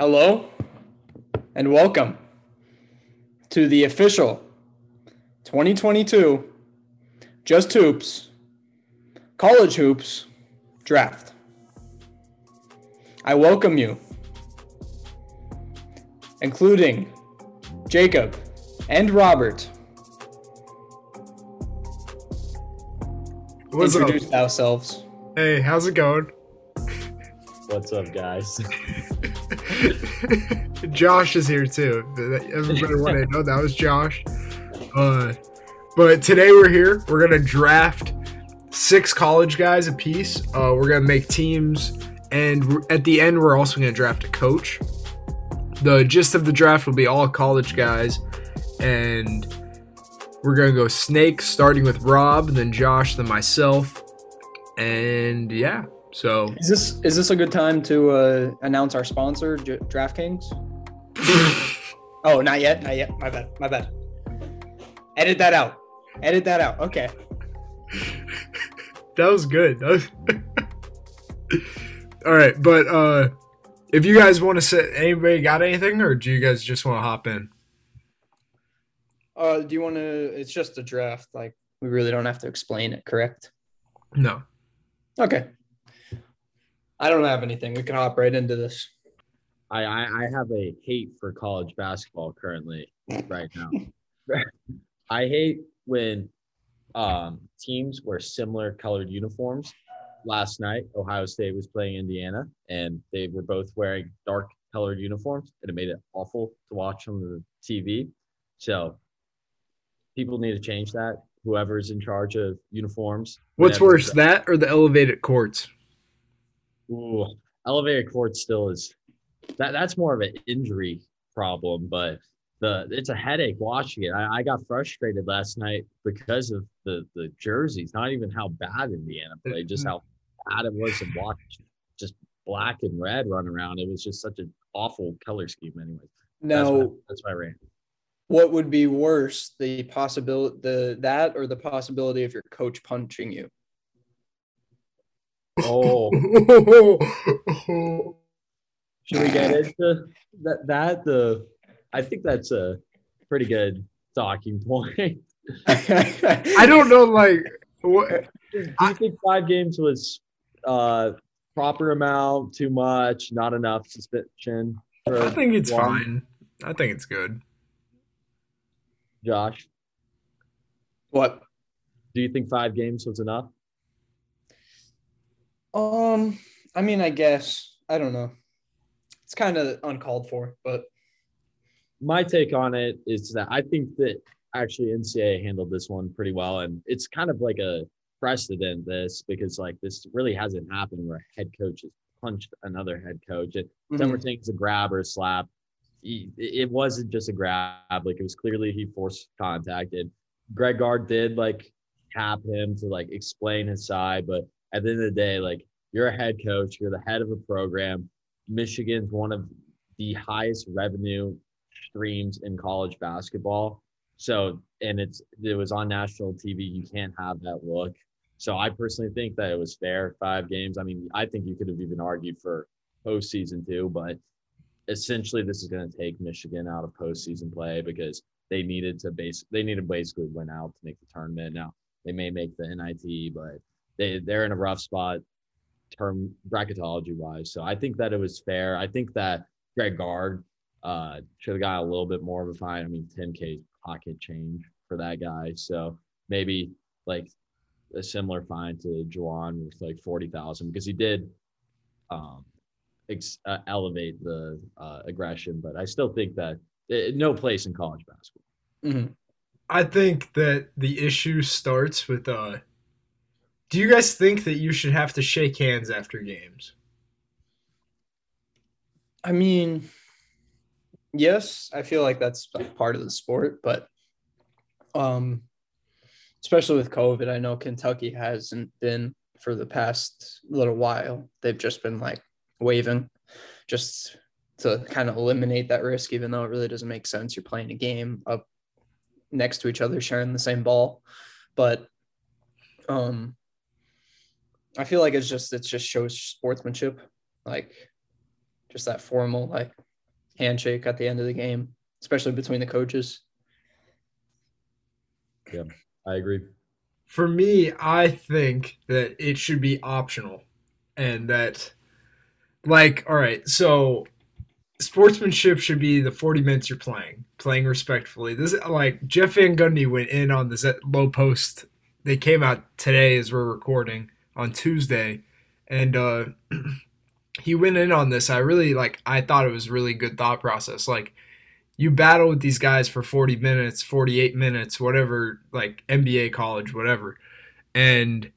Hello and welcome to the official 2022 Just Hoops College Hoops Draft. I welcome you, including Jacob and Robert. What's up? Introduce ourselves. Hey, how's it going? What's up, guys? Josh is here too. Everybody wanted to know that was Josh. Uh, but today we're here. We're gonna draft six college guys a piece. Uh, we're gonna make teams, and at the end, we're also gonna draft a coach. The gist of the draft will be all college guys, and we're gonna go snake, starting with Rob, then Josh, then myself, and yeah. So Is this is this a good time to uh, announce our sponsor, J- DraftKings? Oh, not yet, not yet. My bad, my bad. Edit that out. Edit that out. Okay. that was good. That was- All right, but uh if you guys want to say anybody got anything or do you guys just want to hop in? Uh, do you want to? It's just a draft. Like we really don't have to explain it, correct? No. Okay. I don't have anything. We can hop right into this. I, I I have a hate for college basketball currently right now. I hate when um, teams wear similar colored uniforms. Last night, Ohio State was playing Indiana, and they were both wearing dark colored uniforms, and it made it awful to watch on the TV. So, people need to change that. Whoever's in charge of uniforms. What's worse, that or the elevated courts? Ooh, elevated court still is that that's more of an injury problem, but the it's a headache watching it. I, I got frustrated last night because of the the jerseys, not even how bad Indiana played, mm-hmm. just how bad it was to watch just black and red run around. It was just such an awful color scheme anyway. That's Now, my, that's my rant. what would be worse, the possibility, the that, or the possibility of your coach punching you? Oh, should we get into that that the I think that's a pretty good talking point. I don't know like what Do you think five games was uh proper amount, too much, not enough suspension I think it's one? fine. I think it's good. Josh? what? Do you think five games was enough? Um, I mean, I guess I don't know. It's kind of uncalled for, but My take on it is that I think that actually NCAA handled this one pretty well, and it's kind of like a precedent this because like this really hasn't happened where a head coach has punched another head coach. And some were saying it's a grab or a slap. He- It wasn't just a grab; like it was clearly he forced contact. And Greg Gard did like tap him to like explain his side, but at the end of the day, like you're a head coach, you're the head of a program. Michigan's one of the highest revenue streams in college basketball. So, and it's it was on national TV. You can't have that look. So, I personally think that it was fair. Five games. I mean, I think you could have even argued for postseason too, but essentially, this is going to take Michigan out of postseason play because they needed to base they needed basically win out to make the tournament. Now they may make the NIT, but they they're in a rough spot term bracketology wise. So I think that it was fair. I think that Greg Gard uh, should have got a little bit more of a fine. I mean, 10K pocket change for that guy. So maybe like a similar fine to Juwan with like 40,000 because he did um, ex- uh, elevate the uh, aggression. But I still think that eh, no place in college basketball. Mhm. I think that the issue starts with uh do you guys think that you should have to shake hands after games? I mean, yes, I feel like that's part of the sport, but um, especially with COVID, I know Kentucky hasn't been for the past little while. They've just been like waving, just to kind of eliminate that risk, even though it really doesn't make sense. You're playing a game up next to each other, sharing the same ball, but um, I feel like it's just it just shows sportsmanship, like just that formal like handshake at the end of the game, especially between the coaches. Yeah, I agree. For me, I think that it should be optional and that like all right, so sportsmanship should be the 40 minutes you're playing, playing respectfully. This like Jeff Van Gundy went in on this low post. They came out today as we're recording on Tuesday, and uh, he went in on this. I really like. I thought it was really good thought process. Like you battle with these guys for 40 minutes, 48 minutes, whatever, like NBA, college, whatever, and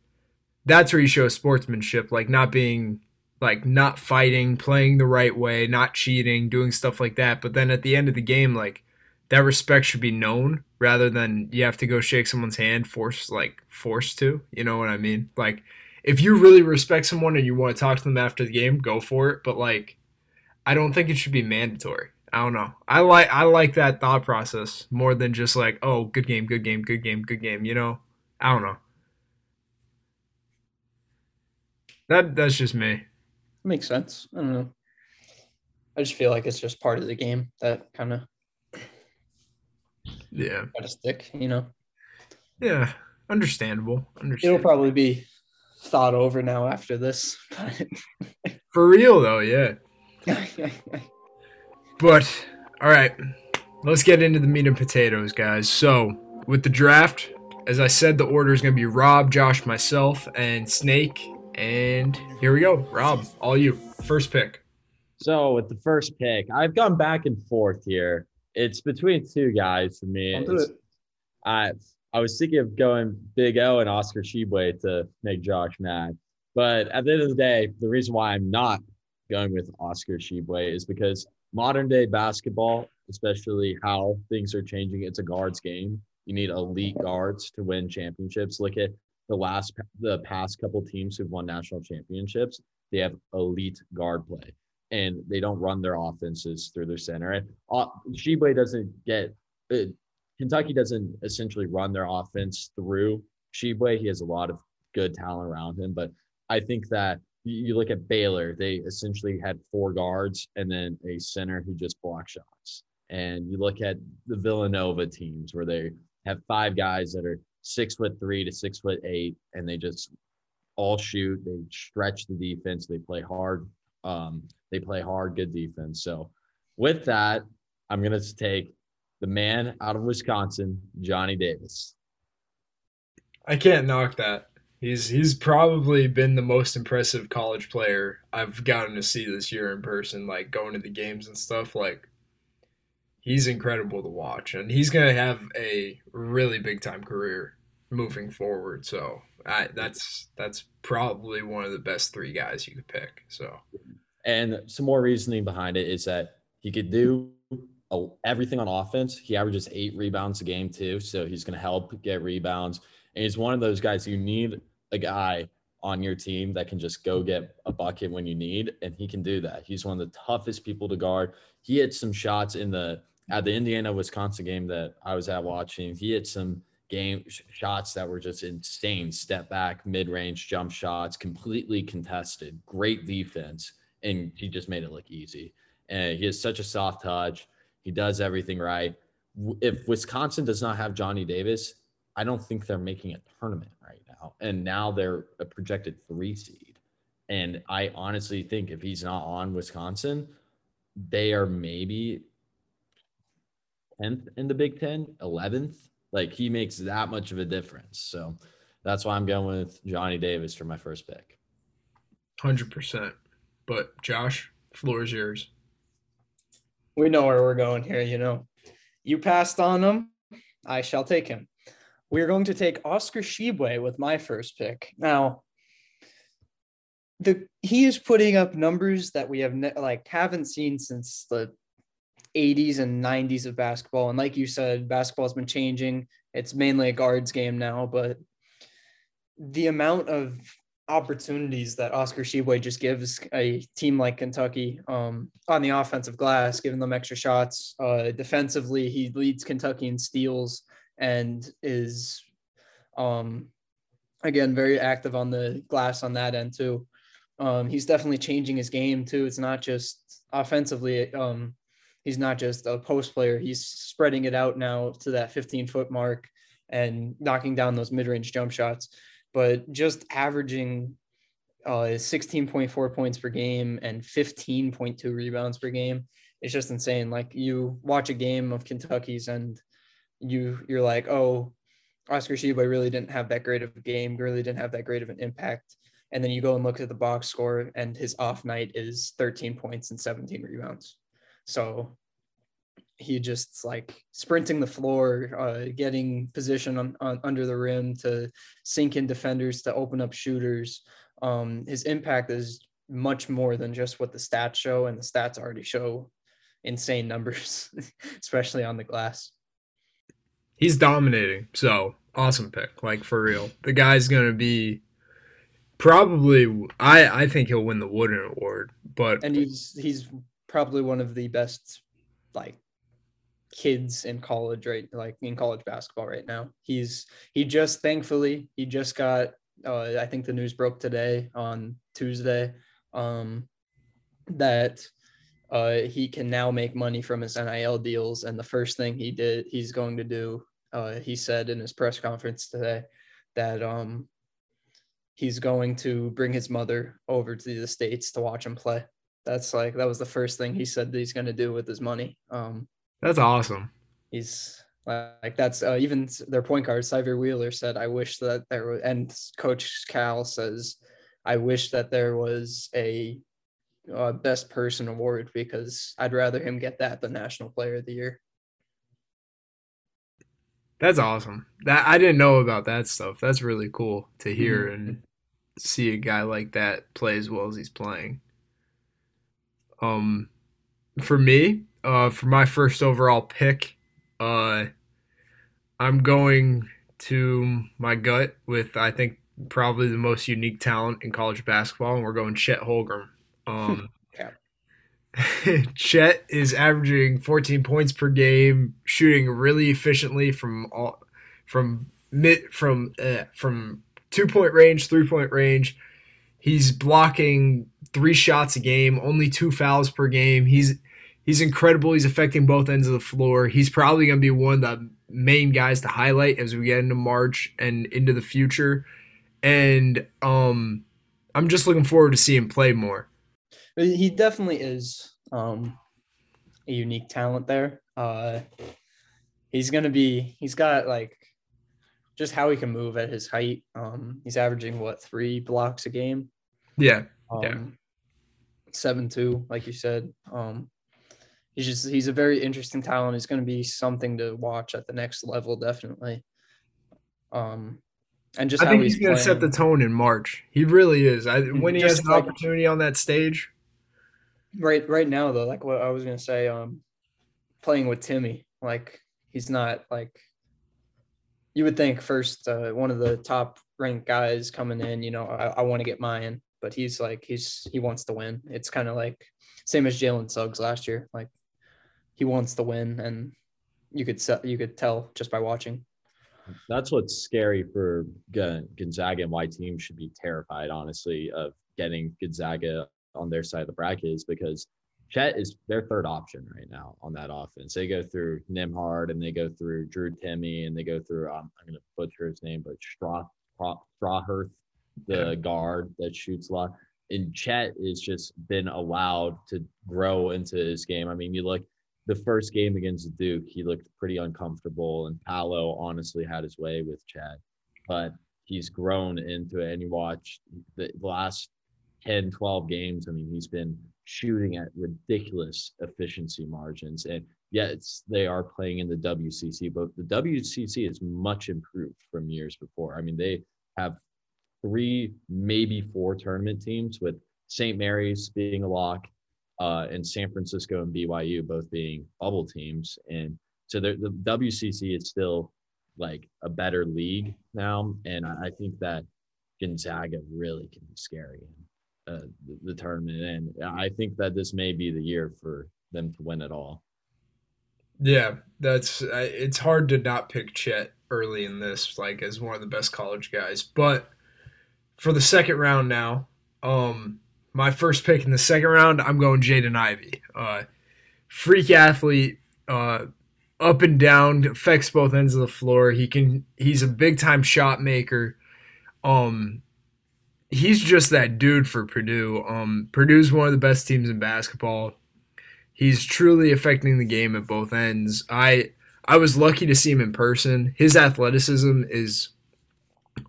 that's where you show sportsmanship, like not being like not fighting, playing the right way, not cheating, doing stuff like that. But then at the end of the game, like that respect should be known rather than you have to go shake someone's hand force like forced to. You know what I mean? Like if you really respect someone and you want to talk to them after the game, go for it. But like I don't think it should be mandatory. I don't know. I like I like that thought process more than just like, oh, good game, good game, good game, good game, you know? I don't know. That that's just me makes sense. I don't know. I just feel like it's just part of the game that kind of yeah got to stick, you know. Yeah, understandable. Understandable. It'll probably be thought over now after this. For real though, yeah. but all right, let's get into the meat and potatoes, guys. So with the draft, as I said, the order is going to be Rob, Josh, myself, and Snake and here we go. Rob, all you. First pick. So with the first pick, I've gone back and forth here. It's between two guys for me. I I was thinking of going Big O and Oscar Tshiebwe to make Josh mad. But at the end of the day, the reason why I'm not going with Oscar Tshiebwe is because modern day basketball, especially how things are changing, it's a guards game. You need elite guards to win championships. Look at the last the past couple teams who've won national championships, they have elite guard play, and they don't run their offenses through their center. And uh, Tshiebwe doesn't get uh, Kentucky doesn't essentially run their offense through Tshiebwe. He has a lot of good talent around him, but I think that you look at Baylor, they essentially had four guards and then a center who just block shots. And you look at the Villanova teams where they have five guys that are six foot three to six foot eight, and they just all shoot. They stretch the defense. They play hard. Um, they play hard, good defense. So with that, I'm gonna take the man out of Wisconsin, Johnny Davis. I can't knock that. He's he's probably been the most impressive college player I've gotten to see this year in person, like going to the games and stuff. Like he's incredible to watch, and he's gonna have a really big time career moving forward. So I, that's that's probably one of the best three guys you could pick. So, and some more reasoning behind it is that he could do everything on offense. He averages eight rebounds a game too, so he's going to help get rebounds. And he's one of those guys you need a guy on your team that can just go get a bucket when you need, and he can do that. He's one of the toughest people to guard. He hit some shots in the at the Indiana Wisconsin game that I was at watching. He hit some game shots that were just insane. Step back, mid range jump shots, completely contested. Great defense, and he just made it look easy. And he has such a soft touch. He does everything right. If Wisconsin does not have Johnny Davis, I don't think they're making a tournament right now. And now they're a projected three seed. And I honestly think if he's not on Wisconsin, they are maybe 10th in the Big Ten, 11th. Like he makes that much of a difference. So that's why I'm going with Johnny Davis for my first pick. 100%. But Josh, floor is yours. We know where we're going here, you know. You passed on him. I shall take him. We're going to take Oscar Tshiebwe with my first pick. Now, the he is putting up numbers that we have ne- like haven't seen since the 80s and 90s of basketball. And like you said, basketball has been changing. It's mainly a guards game now, but the amount of opportunities that Oscar Tshiebwe just gives a team like Kentucky um, on the offensive glass, giving them extra shots. Uh, defensively, he leads Kentucky in steals and is, um, again, very active on the glass on that end too. Um, he's definitely changing his game too. It's not just offensively. Um, he's not just a post player. He's spreading it out now to that 15 foot mark and knocking down those mid range jump shots. But just averaging uh, 16.4 points per game and 15.2 rebounds per game. It's just insane. Like you watch a game of Kentucky's and you you're like, oh, Oscar Tshiebwe really didn't have that great of a game, really didn't have that great of an impact. And then you go and look at the box score, and his off night is 13 points and 17 rebounds. So he just like sprinting the floor, uh, getting position on, on, under the rim to sink in defenders, to open up shooters. Um, his impact is much more than just what the stats show, and the stats already show insane numbers, especially on the glass. He's dominating. So awesome pick, like for real. The guy's gonna be probably. I I think he'll win the Wooden Award, but and he's he's probably one of the best like kids in college right like in college basketball right now he's he just thankfully he just got uh, i think the news broke today on tuesday um that uh, he can now make money from his NIL deals. And the first thing he did, he's going to do, uh, he said in his press conference today that um, he's going to bring his mother over to the States to watch him play. That's like, that was the first thing he said that he's going to do with his money. Um, that's awesome. He's like, that's uh, even their point guard, Sahvir Wheeler said, I wish that there was, and Coach Cal says, I wish that there was a uh, best person award because I'd rather him get that than National Player of the Year. That's awesome. That I didn't know about that stuff. That's really cool to hear mm-hmm. and see a guy like that play as well as he's playing. Um, for me, uh, for my first overall pick, uh, I'm going to my gut with I think probably the most unique talent in college basketball, and we're going Chet Holmgren. Um, Chet is averaging 14 points per game, shooting really efficiently from all from mid from uh, from two point range, three point range. He's blocking three shots a game, only two fouls per game. He's he's incredible. He's affecting both ends of the floor. He's probably going to be one of the main guys to highlight as we get into March and into the future. And um, I'm just looking forward to seeing him play more he definitely is um, a unique talent there. Uh, he's gonna be. He's got like just how he can move at his height. Um, he's averaging what three blocks a game. Yeah. Um, yeah. Seven two, like you said. Um, he's just he's a very interesting talent. He's going to be something to watch at the next level, definitely. Um, and just I think he's, he's going to set the tone in March. He really is. I, mm-hmm. when he just has an like, opportunity on that stage, right right now though like what i was gonna say um playing with Timme like he's not like you would think first uh, one of the top ranked guys coming in you know i, I want to get mine but he's like he's he wants to win it's kind of like same as jalen suggs last year like he wants to win and you could you could tell just by watching that's what's scary for Gonzaga and why teams should be terrified, honestly, of getting Gonzaga on their side of the bracket is because Chet is their third option right now on that offense. They go through Nembhard and they go through Drew Timme and they go through um, I'm going to butcher his name, but Straw Strawhurst, the guard that shoots a lot. And Chet has just been allowed to grow into his game. I mean, you look the first game against Duke, he looked pretty uncomfortable, and Paolo honestly had his way with Chad, but he's grown into it. And you watch the last 10, 12 games, I mean, he's been shooting at ridiculous efficiency margins. And yes, they are playing in the WCC, but the WCC is much improved from years before. I mean, they have three, maybe four tournament teams with St. Mary's being a lock, uh, and San Francisco and BYU both being bubble teams. And so the WCC is still like a better league now. And I think that Gonzaga really can be scary uh, the, the tournament. And I think that this may be the year for them to win it all. Yeah, that's it's hard to not pick Chet early in this, like as one of the best college guys. But for the second round now, um, my first pick in the second round, I'm going Jaden Ivey. Uh, freak athlete, uh, up and down, affects both ends of the floor. He can he's a big time shot maker. Um he's just that dude for Purdue. Um Purdue's one of the best teams in basketball. He's truly affecting the game at both ends. I I was lucky to see him in person. His athleticism is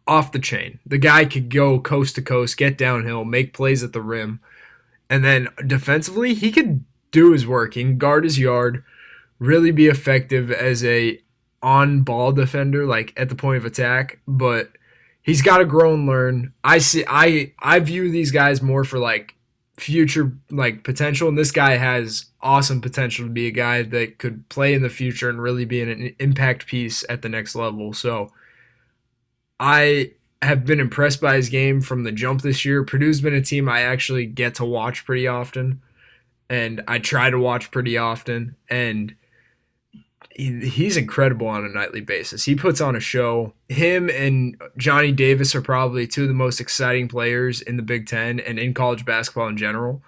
off the chain. The guy could go coast to coast, get downhill, make plays at the rim. And then defensively, he could do his work. He can guard his yard, really be effective as a on ball defender, like at the point of attack. But he's got to grow and learn. I see. I I view these guys more for like future like potential, and this guy has awesome potential to be a guy that could play in the future and really be an impact piece at the next level. So I have been impressed by his game from the jump this year. Purdue's been a team I actually get to watch pretty often, and I try to watch pretty often. And he, he's incredible on a nightly basis. He puts on a show. Him and Johnny Davis are probably two of the most exciting players in the Big Ten and in college basketball in general.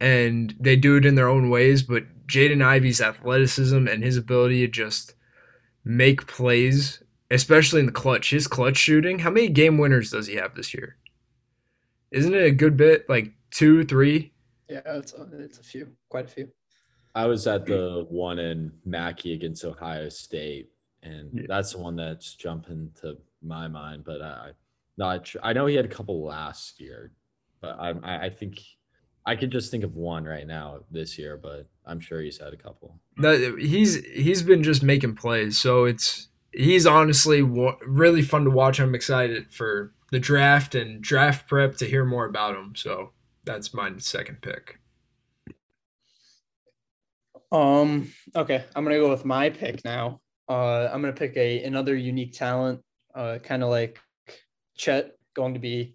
And they do it in their own ways, but Jaden Ivey's athleticism and his ability to just make plays especially in the clutch. His clutch shooting. How many game winners does he have this year? Isn't it a good bit? Like two, three? Yeah, it's a, it's a few, quite a few. I was at the one in Mackey against Ohio State, and yeah. that's the one that's jumping to my mind. But I, not I know he had a couple last year, but I I think I could just think of one right now this year, but I'm sure he's had a couple. That he's he's been just making plays, so it's he's honestly really fun to watch. I'm excited for the draft and draft prep to hear more about him. So that's my second pick. Um. Okay, I'm gonna go with my pick now. Uh, I'm gonna pick a another unique talent. Uh, kind of like Chet, going to be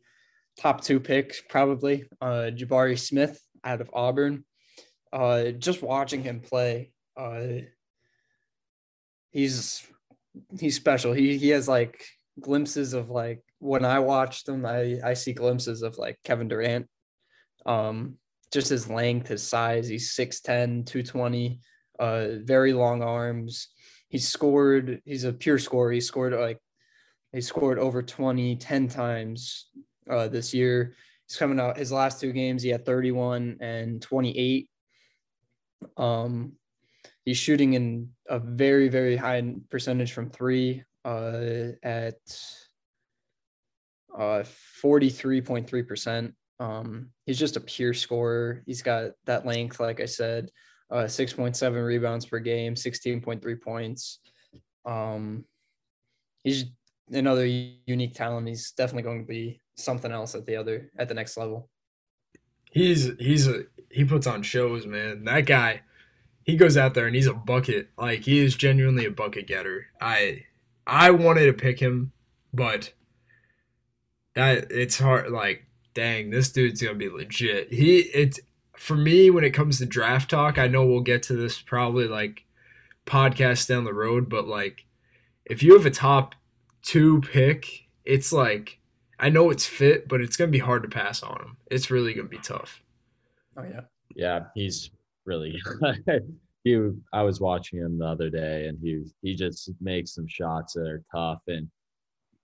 top two pick probably. Uh, Jabari Smith out of Auburn. Uh, just watching him play, uh, he's he's special. He he has like glimpses of like when I watch them, I I see glimpses of like Kevin Durant. Um, just his length, his size. He's 6'10, 220, uh, very long arms. He scored, he's a pure scorer. He scored like he scored over 20, 10 times uh, this year. He's coming out his last two games, he had 31 and 28. Um, he's shooting in a very very high percentage from three uh, at uh, 43.3%. Um, he's just a pure scorer. He's got that length, like I said, uh, 6.7 rebounds per game, 16.3 points. Um, he's another unique talent. He's definitely going to be something else at the other at the next level. He's he's a he puts on shows, man. That guy he goes out there and he's a bucket. Like he is genuinely a bucket getter. I I wanted to pick him, but that it's hard. Like dang, this dude's gonna be legit. He it's for me when it comes to draft talk. I know we'll get to this probably like podcast down the road, but like if you have a top two pick, it's like I know it's fit, but it's gonna be hard to pass on him. It's really gonna be tough. Oh yeah. Yeah, he's really. he, I was watching him the other day, and he he just makes some shots that are tough and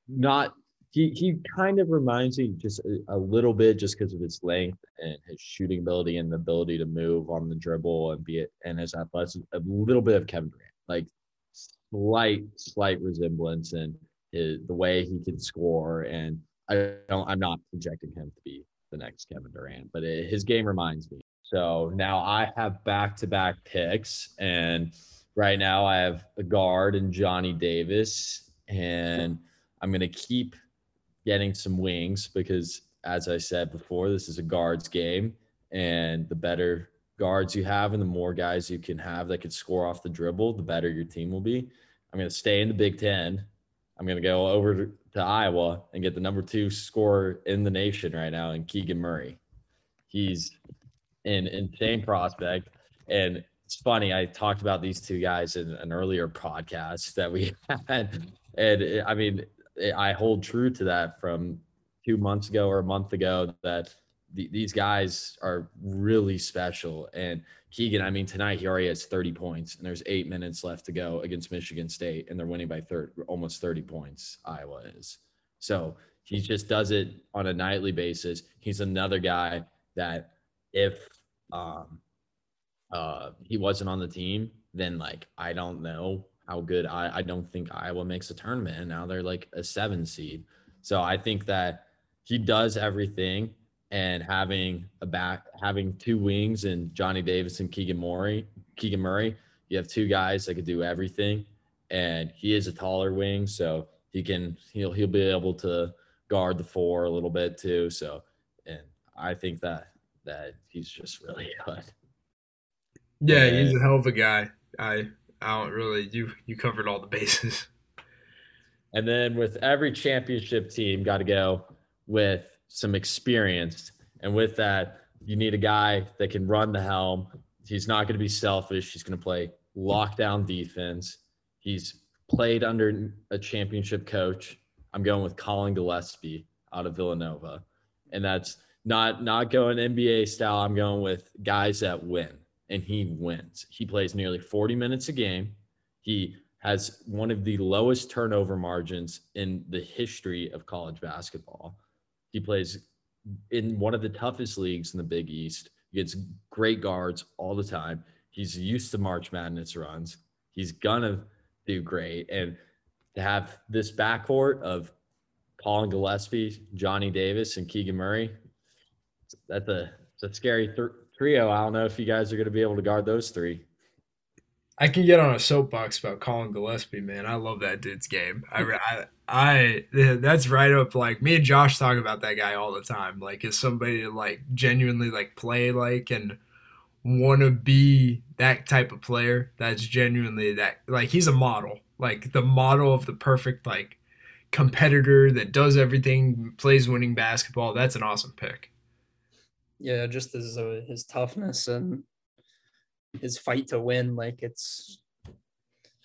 not. He he kind of reminds me just a, a little bit just because of his length and his shooting ability and the ability to move on the dribble and be it and his athleticism a little bit of Kevin Durant, like slight slight resemblance and his, the way he can score and I don't I'm not projecting him to be the next Kevin Durant, but it, his game reminds me so now I have back to back picks. And right now I have a guard and Johnny Davis. And I'm going to keep getting some wings because, as I said before, this is a guards game. And the better guards you have and the more guys you can have that can score off the dribble, the better your team will be. I'm going to stay in the Big Ten. I'm going to go over to Iowa and get the number two scorer in the nation right now in Keegan Murray. He's an insane prospect. And it's funny, I talked about these two guys in an earlier podcast that we had. And I mean, I hold true to that from two months ago or a month ago that the, these guys are really special. And Keegan, I mean, tonight he already has 30 points, and there's eight minutes left to go against Michigan State, and they're winning by third, almost 30 points. Iowa is. So he just does it on a nightly basis. He's another guy that if um, uh, he wasn't on the team, then like I don't know how good I I don't think Iowa makes a tournament. And now they're like a seven seed. So I think that he does everything and having a back having two wings and Johnny Davis and Keegan Murray, Keegan Murray, you have two guys that could do everything. And he is a taller wing, so he can he'll he'll be able to guard the four a little bit too. So and I think that that he's just really good. Yeah, and, he's a hell of a guy. I I don't really you you covered all the bases. And then with every championship team, got to go with some experience, and with that, you need a guy that can run the helm. He's not going to be selfish. He's going to play lockdown defense. He's played under a championship coach. I'm going with Collin Gillespie out of Villanova, and that's not not going NBA style. I'm going with guys that win and he wins. He plays nearly 40 minutes a game. He has one of the lowest turnover margins in the history of college basketball. He plays in one of the toughest leagues in the Big East. He gets great guards all the time. He's used to March Madness runs. He's gonna do great. And to have this backcourt of Collin Gillespie, Johnny Davis, and Keegan Murray, that's a, it's a scary th- trio. I don't know if you guys are going to be able to guard those three. I can get on a soapbox about Collin Gillespie, man. I love that dude's game. I, I, I, that's right up like me and Josh talk about that guy all the time. Like, is somebody to like genuinely like play like and want to be that type of player? That's genuinely that like he's a model, like the model of the perfect like competitor that does everything, plays winning basketball. That's an awesome pick yeah, just his uh, his toughness and his fight to win. Like it's,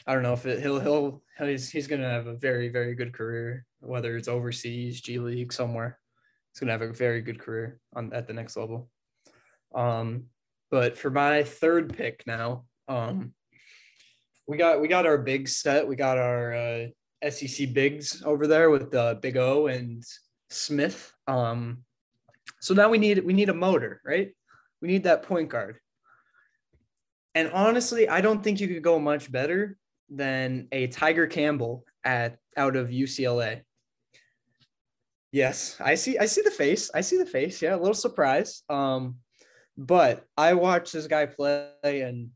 I don't know if it, he'll he'll he's he's gonna have a very very good career, whether it's overseas, G League, somewhere. He's gonna have a very good career on at the next level. Um, but for my third pick now, um, we got we got our big set. We got our uh, SEC bigs over there with uh, Big O and Smith. Um, so now we need we need a motor, right? We need that point guard. And honestly, I don't think you could go much better than a Tiger Campbell at out of UCLA. Yes, I see I see the face. I see the face. Yeah, a little surprise. Um but I watched this guy play and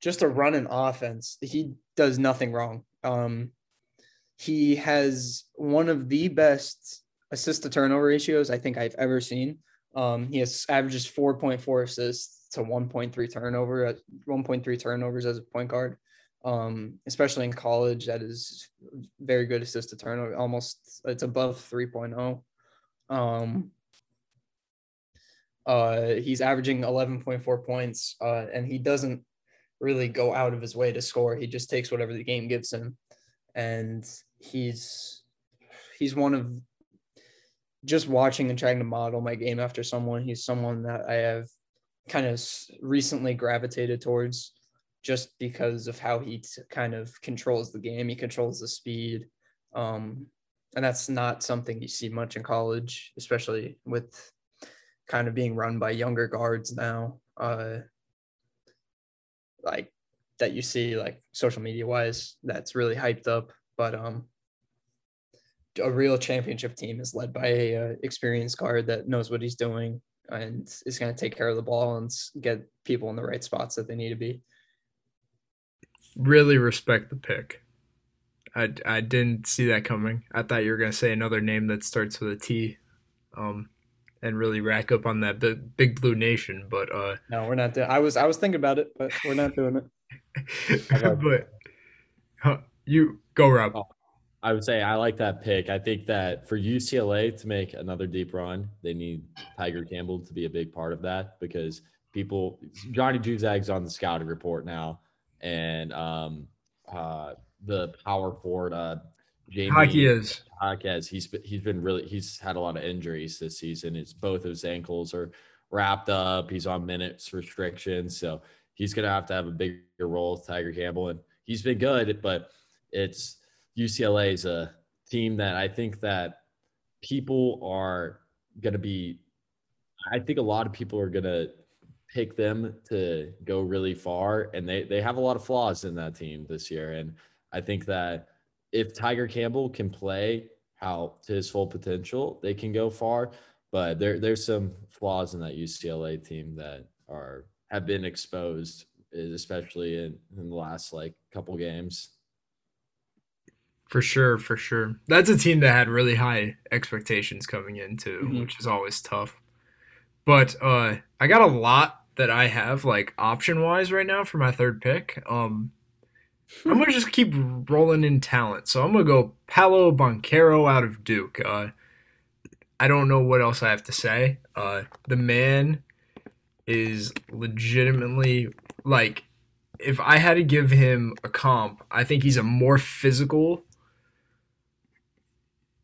just a run an offense. He does nothing wrong. Um he has one of the best assist to turnover ratios I think I've ever seen. Um, he has averages 4.4 assists to 1.3 turnover uh, 1.3 turnovers as a point guard. Um, especially in college, that is very good assist to turnover. Almost it's above 3.0. Um, uh, he's averaging 11.4 points, uh, and he doesn't really go out of his way to score. He just takes whatever the game gives him, and he's he's one of just watching and trying to model my game after someone. He's someone that I have kind of recently gravitated towards just because of how he t- kind of controls the game. He controls the speed. Um, and that's not something you see much in college, especially with kind of being run by younger guards now. Uh, like that you see like social media wise, that's really hyped up. But um, a real championship team is led by a, uh, experienced guard that knows what he's doing and is going to take care of the ball and get people in the right spots that they need to be. Really respect the pick. I, I didn't see that coming. I thought you were going to say another name that starts with a T, um, and really rack up on that big, big blue nation. But uh, no, we're not doing. I was I was thinking about it, but we're not doing it. but huh, you go, Rob. Oh, I would say I like that pick. I think that for UCLA to make another deep run, they need Tiger Campbell to be a big part of that because people Johnny Juzang's on the scouting report now, and um, uh, the power forward uh, Jaime Jaquez. Jaquez. He's he's been really he's had a lot of injuries this season. It's both of his ankles are wrapped up. He's on minutes restrictions, so he's gonna have to have a bigger role with Tiger Campbell, and he's been good. But it's UCLA is a team that I think that people are gonna be. I think a lot of people are gonna pick them to go really far, and they they have a lot of flaws in that team this year, and I think that if Tiger Campbell can play how to his full potential, they can go far. But there there's some flaws in that UCLA team that are have been exposed, especially in, in the last like couple games. For sure, for sure. That's a team that had really high expectations coming in too, mm-hmm. which is always tough. But uh I got a lot that I have like option wise right now for my third pick. Um I'm gonna just keep rolling in talent. So I'm gonna go Paolo Banchero out of Duke. Uh, I don't know what else I have to say. Uh, the man is legitimately like, if I had to give him a comp, I think he's a more physical.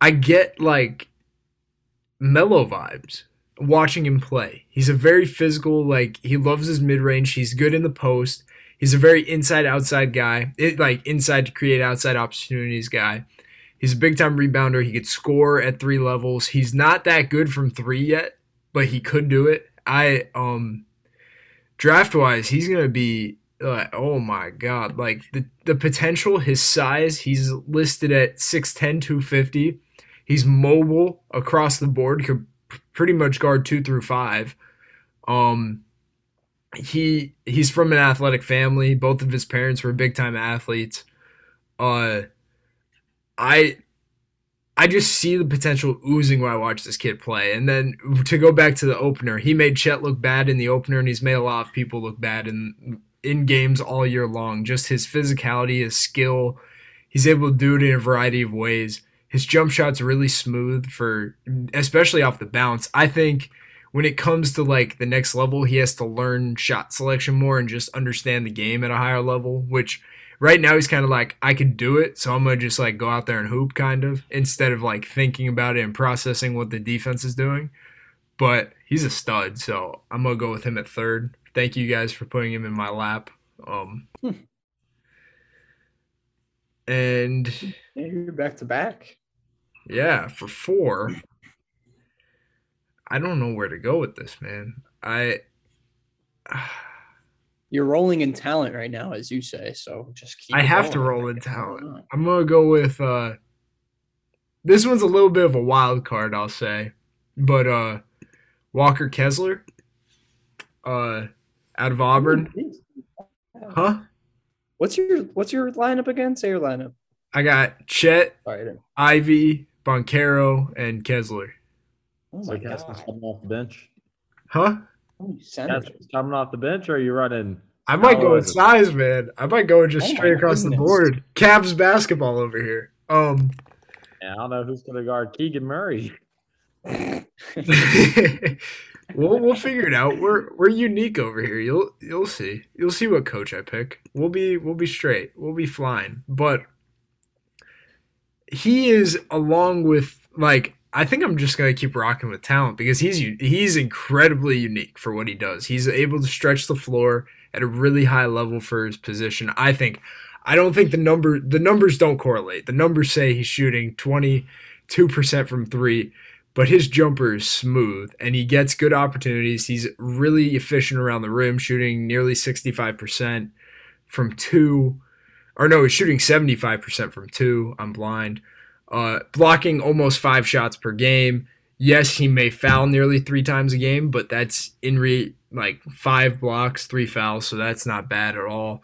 I get like mellow vibes watching him play. He's a very physical, like he loves his mid range. He's good in the post. He's a very inside outside guy, it, like inside to create outside opportunities guy. He's a big time rebounder. He could score at three levels. He's not that good from three yet, but he could do it. I um draft wise, he's gonna be uh, oh my god, like the the potential, his size, he's listed at 6'10", 250. He's mobile across the board, could pretty much guard two through five. Um, he he's from an athletic family. Both of his parents were big time athletes. Uh, I I just see the potential oozing when I watch this kid play. And then to go back to the opener, he made Chet look bad in the opener, and he's made a lot of people look bad in in games all year long. Just his physicality, his skill, he's able to do it in a variety of ways. His jump shot's really smooth for, especially off the bounce. I think when it comes to like the next level, he has to learn shot selection more and just understand the game at a higher level, which right now he's kind of like I could do it, so I'm going to just like go out there and hoop kind of instead of like thinking about it and processing what the defense is doing. But he's a stud, so I'm going to go with him at third. Thank you guys for putting him in my lap. Um hmm. And you're back to back. Yeah, for 4. I don't know where to go with this, man. I you're rolling in talent right now, as you say. So just keep. I have to roll in talent. I'm gonna go with. uh This one's a little bit of a wild card, I'll say, but uh Walker Kessler, uh, out of Auburn, huh? What's your What's your lineup again? Say your lineup. I got Chet, Ivey, Banchero, and Kessler. Oh my so Caskins coming off the bench. Huh? Caskins coming off the bench, or are you running? I might go with size, man. I might go just oh straight across goodness. the board. Cavs basketball over here. Um, yeah, I don't know who's going to guard Keegan Murray. we'll we'll figure it out. We're we're unique over here. You'll you'll see. You'll see what coach I pick. We'll be we'll be straight. We'll be flying. But he is along with like I think I'm just gonna keep rocking with talent because he's he's incredibly unique for what he does. He's able to stretch the floor at a really high level for his position. I think. I don't think the number the numbers don't correlate. The numbers say he's shooting 22% from 3, but his jumper is smooth and he gets good opportunities. He's really efficient around the rim, shooting nearly 65% from 2 or no, he's shooting 75% from 2. I'm blind uh, blocking almost five shots per game. Yes, he may foul nearly three times a game, but that's in re like five blocks, three fouls, so that's not bad at all.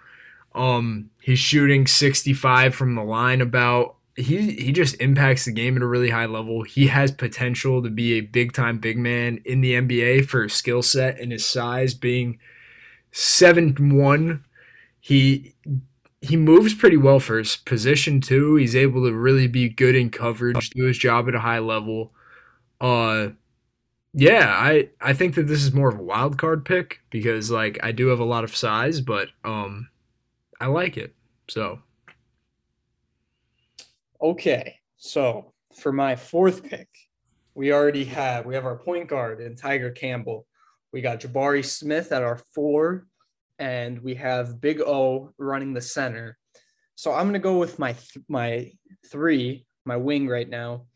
Um, he's shooting 65 from the line about he he just impacts the game at a really high level. He has potential to be a big time big man in the NBA for his skill set and his size being seven one. He he moves pretty well for his position too. He's able to really be good in coverage, do his job at a high level. Uh yeah, I I think that this is more of a wild card pick because like I do have a lot of size, but um I like it. So Okay, so for my fourth pick, we already have we have our point guard and Tiger Campbell. We got Jabari Smith at our four, and we have Big O running the center. So I'm gonna go with my th- my three, my wing right now,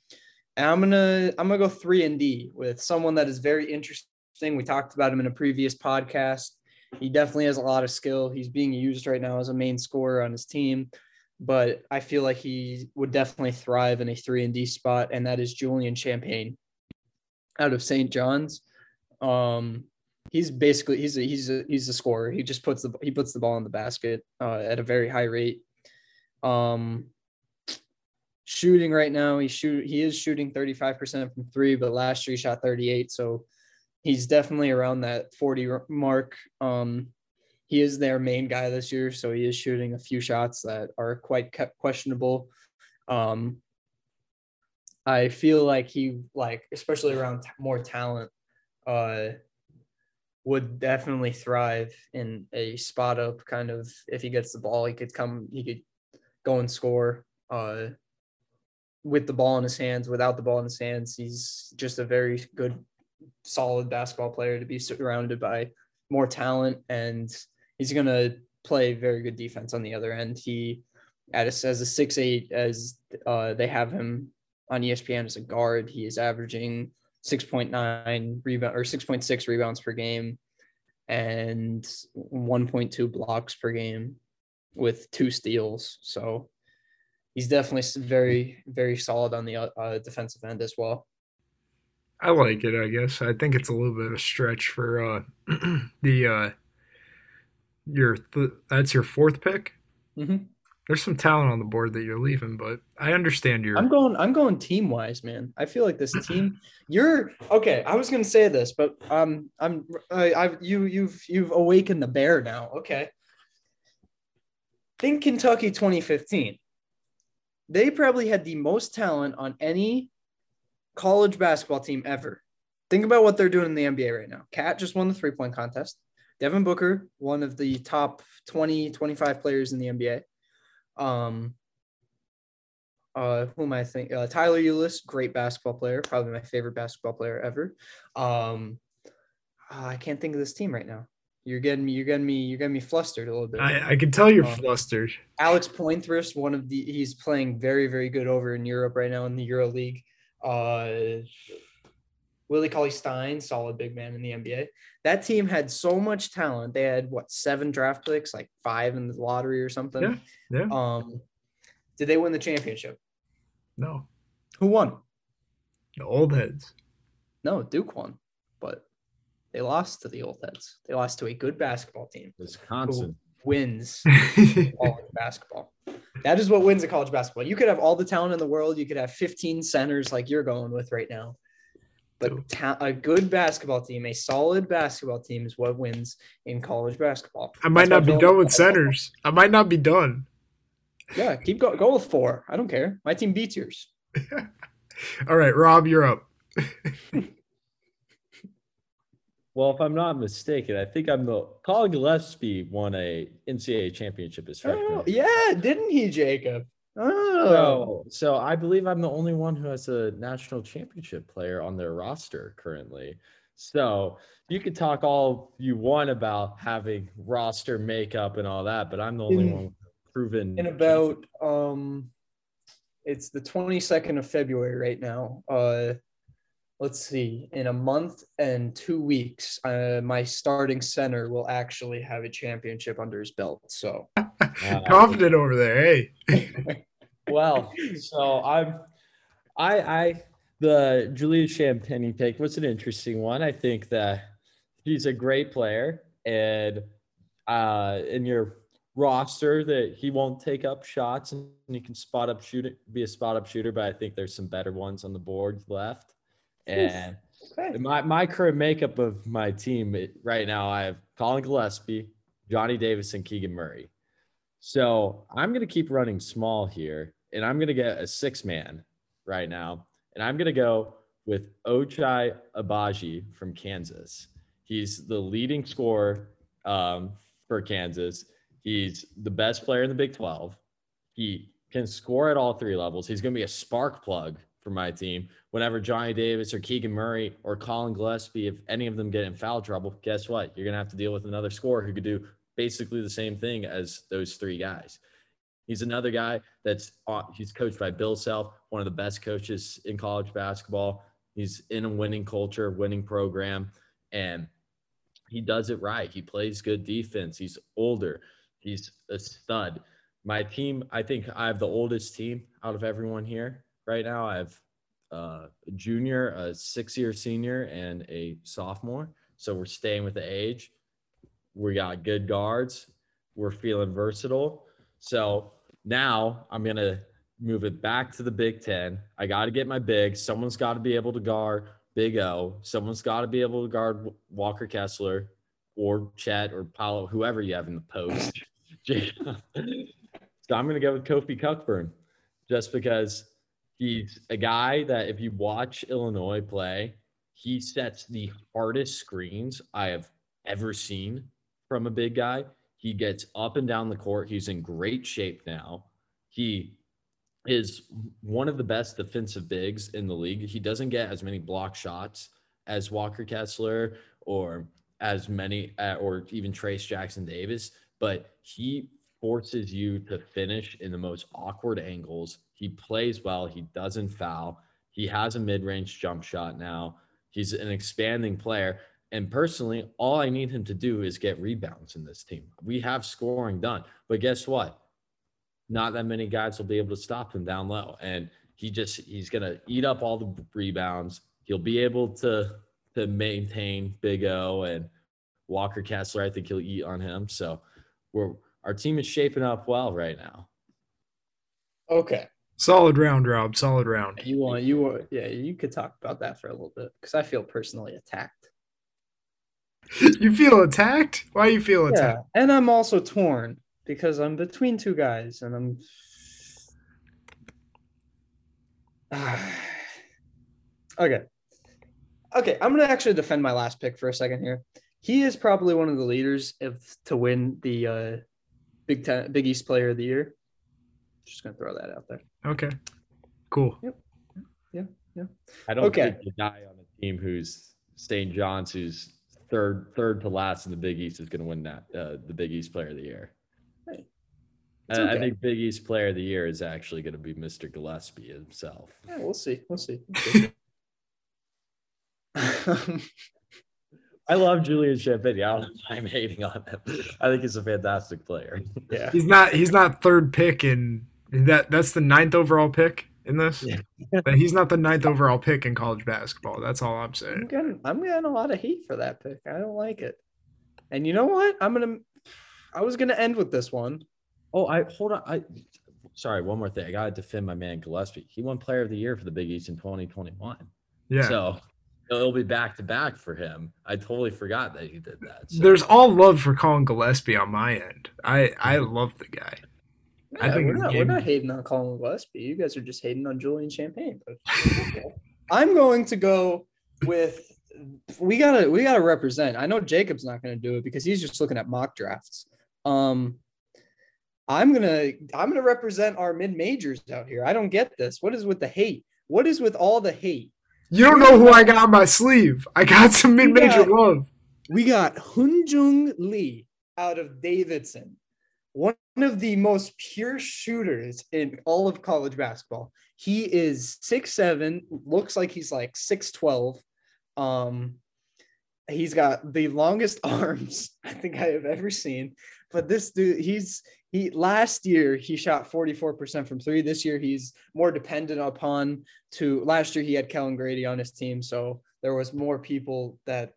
and I'm gonna I'm gonna go three and D with someone that is very interesting. We talked about him in a previous podcast. He definitely has a lot of skill. He's being used right now as a main scorer on his team, but I feel like he would definitely thrive in a three and D spot, and that is Julian Champagnie out of St. John's. Um, he's basically he's a he's a he's a scorer. He just puts the he puts the ball in the basket uh, at a very high rate. Um, shooting right now, he shoot he is shooting 35% from three, but last year he shot 38. So he's definitely around that 40 mark. Um, he is their main guy this year, so he is shooting a few shots that are quite questionable. Um, I feel like he like especially around t- more talent uh would definitely thrive in a spot up kind of if he gets the ball he could come he could go and score uh with the ball in his hands without the ball in his hands he's just a very good solid basketball player to be surrounded by more talent and he's going to play very good defense on the other end. He as, as a six eight as uh, they have him on espn as a guard he is averaging 6.9 rebound or 6.6 rebounds per game and 1.2 blocks per game with two steals. So he's definitely very very solid on the uh, defensive end as well. I like it. I guess. I think it's a little bit of a stretch for uh, the uh, your th- that's your fourth pick. Mm-hmm. There's some talent on the board that you're leaving, but I understand your. I'm going. I'm going team wise, man. I feel like this team. You're okay. I was gonna say this, but um, I'm. I, I've you you've you've awakened the bear now. Okay. Think Kentucky 2015. They probably had the most talent on any college basketball team ever. Think about what they're doing in the NBA right now. Cat just won the three point contest. Devin Booker, one of the top 20, 25 players in the NBA. Um, uh, who am I think? Uh, Tyler Ulis, great basketball player, probably my favorite basketball player ever. Um, uh, I can't think of this team right now. You're getting me. You're getting me. You're getting me flustered a little bit. I, I can tell you're um, flustered. Alex Poythress, one of the, he's playing very, very good over in Europe right now in the Euro League. Uh, Willie Cauley Stein, solid big man in the NBA. That team had so much talent. They had what seven draft picks, like five in the lottery or something. Yeah. Yeah. Um, did they win the championship? No. Who won? The old heads. No, Duke won, but they lost to the old heads. They lost to a good basketball team. Wisconsin wins basketball. That is what wins a college basketball. You could have all the talent in the world. You could have 15 centers like you're going with right now. But ta- a good basketball team, a solid basketball team, is what wins in college basketball. I might That's not be done with centers. I might not be done. Yeah, keep go. Go with four. I don't care. My team beats yours. all right, Rob, you're up. well, if I'm not mistaken, I think I'm the Collin Gillespie won a NCAA championship as freshman. Oh, yeah, didn't he, Jacob? Oh, so, so I believe I'm the only one who has a national championship player on their roster currently. So you could talk all you want about having roster makeup and all that, but I'm the only in, one proven. In about um, it's the 22nd of February right now. Uh, let's see. In a month and two weeks, uh, my starting center will actually have a championship under his belt. So confident over there, hey. well, so I'm, I, I, the Julius Champagnie pick was an interesting one. I think that he's a great player, and uh, in your roster, that he won't take up shots and he can spot up shoot it, be a spot up shooter. But I think there's some better ones on the board left. And okay. my my current makeup of my team right now, I have Collin Gillespie, Johnny Davis, and Keegan Murray. So I'm going to keep running small here, and I'm going to get a six man right now. And I'm going to go with Ochai Agbaji from Kansas. He's the leading scorer um, for Kansas. He's the best player in the Big 12. He can score at all three levels. He's going to be a spark plug for my team. Whenever Johnny Davis or Keegan Murray or Collin Gillespie, if any of them get in foul trouble, guess what? You're going to have to deal with another scorer who could do basically the same thing as those three guys. He's another guy that's he's coached by Bill Self, one of the best coaches in college basketball. He's in a winning culture, winning program, and he does it right. He plays good defense. He's older. He's a stud. My team, I think I have the oldest team out of everyone here right now. I have uh, a junior, a six-year senior, and a sophomore. So we're staying with the age. We got good guards. We're feeling versatile. So now I'm gonna move it back to the Big Ten. I got to get my big. Someone's got to be able to guard Big O. Someone's got to be able to guard Walker Kessler or Chet or Paolo, whoever you have in the post. so I'm going to go with Kofi Cockburn just because he's a guy that if you watch Illinois play, he sets the hardest screens I have ever seen from a big guy. He gets up and down the court. He's in great shape now. He is one of the best defensive bigs in the league. He doesn't get as many block shots as Walker Kessler or as many, uh, or even Trayce Jackson Davis, but he forces you to finish in the most awkward angles. He plays well. He doesn't foul. He has a mid range jump shot now. He's an expanding player. And personally, all I need him to do is get rebounds in this team. We have scoring done. But guess what? not that many guys will be able to stop him down low. And he just he's gonna eat up all the rebounds. He'll be able to to maintain Big O and Walker Kessler. I think he'll eat on him. So we're our team is shaping up well right now. Okay. Solid round, Rob. Solid round. You want you want yeah, you could talk about that for a little bit because I feel personally attacked. you feel attacked? Why you feel attacked? Yeah, and I'm also torn because I'm between two guys and I'm. okay. Okay, I'm gonna actually defend my last pick for a second here. He is probably one of the leaders of to win the uh, Big Ten Big East Player of the Year. Just gonna throw that out there. Okay. Cool. Yep. Yeah. Yeah. I don't okay. think the guy on the team who's St. John's, who's third third to last in the Big East, is going to win that uh, the Big East Player of the Year. Okay. I think Big East Player of the Year is actually going to be Mr. Gillespie himself. Yeah, we'll see. We'll see. I love Julian Champagnie. I don't know why I'm hating on him. I think he's a fantastic player. Yeah, he's not. He's not third pick in that. That's the ninth overall pick in this. Yeah. he's not the ninth overall pick in college basketball. That's all I'm saying. I'm getting. I'm getting a lot of heat for that pick. I don't like it. And you know what? I'm gonna. I was gonna end with this one. Oh, I hold on. I sorry, one more thing. I gotta defend my man Gillespie. He won player of the year for the Big East in 2021. Yeah. So it'll be back to back for him. I totally forgot that he did that. So. There's all love for Collin Gillespie on my end. I I love the guy. Yeah, I think we're not, we're not hating on Collin Gillespie. You guys are just hating on Julian Champagnie. I'm going to go with we gotta we gotta represent. I know Jacob's not gonna do it because he's just looking at mock drafts. Um, I'm gonna I'm gonna represent our mid majors out here. I don't get this. What is with the hate? What is with all the hate? You don't know who I got on my sleeve. I got some mid major love. We got Hyunjung Lee out of Davidson, one of the most pure shooters in all of college basketball. He is six seven, looks like he's like six twelve. Um, he's got the longest arms I think I have ever seen. But this dude, he's he last year he shot 44% from three. This year he's more dependent upon to last year he had Kellan Grady on his team. So there was more people that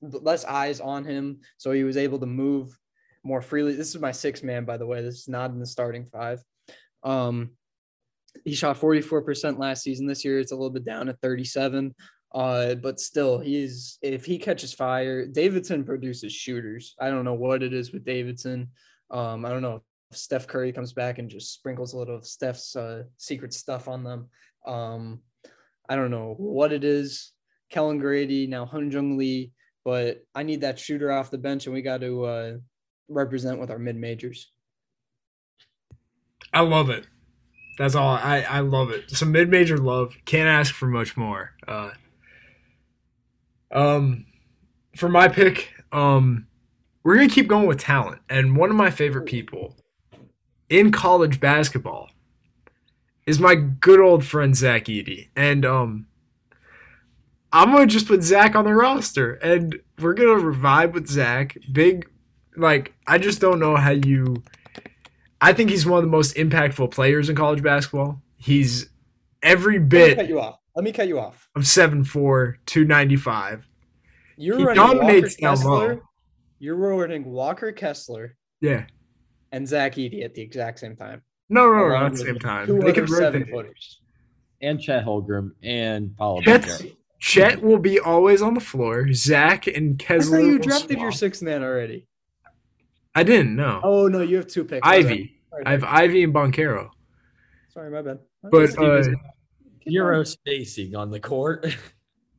less eyes on him. So he was able to move more freely. This is my six man, by the way. This is not in the starting five. Um, he shot 44% last season. This year it's a little bit down at 37. Uh, but still, he's if he catches fire, Davidson produces shooters. I don't know what it is with Davidson. Um, I don't know if Steph Curry comes back and just sprinkles a little of Steph's uh, secret stuff on them. Um, I don't know what it is. Kellan Grady, now Hyunjung Lee, but I need that shooter off the bench, and we got to uh, represent with our mid majors. I love it. That's all. I I love it. Some mid major love. Can't ask for much more. Uh, um, for my pick, um, we're gonna keep going with talent, and one of my favorite people in college basketball is my good old friend Zach Edey, and um, I'm gonna just put Zach on the roster, and we're gonna revive with Zach. Big, like I just don't know how you. I think he's one of the most impactful players in college basketball. He's every bit. Let me bit cut you off. Let me cut you off. of 7'4", 295. You're He running dominates Walker. Kessler. You're running Walker Kessler Yeah. and Zach Edey at the exact same time. No, no, no, at the same time. Two They other could seven footers. And Chet Holmgren and Paolo Chet's, Chet will be always on the floor. Zach and I Kessler. thought you will drafted your swap. sixth man already. I didn't know. Oh no, you have two picks. Ivey. Sorry, I have Ivey and Banchero. Sorry, my bad. But uh, Euro spacing on the court.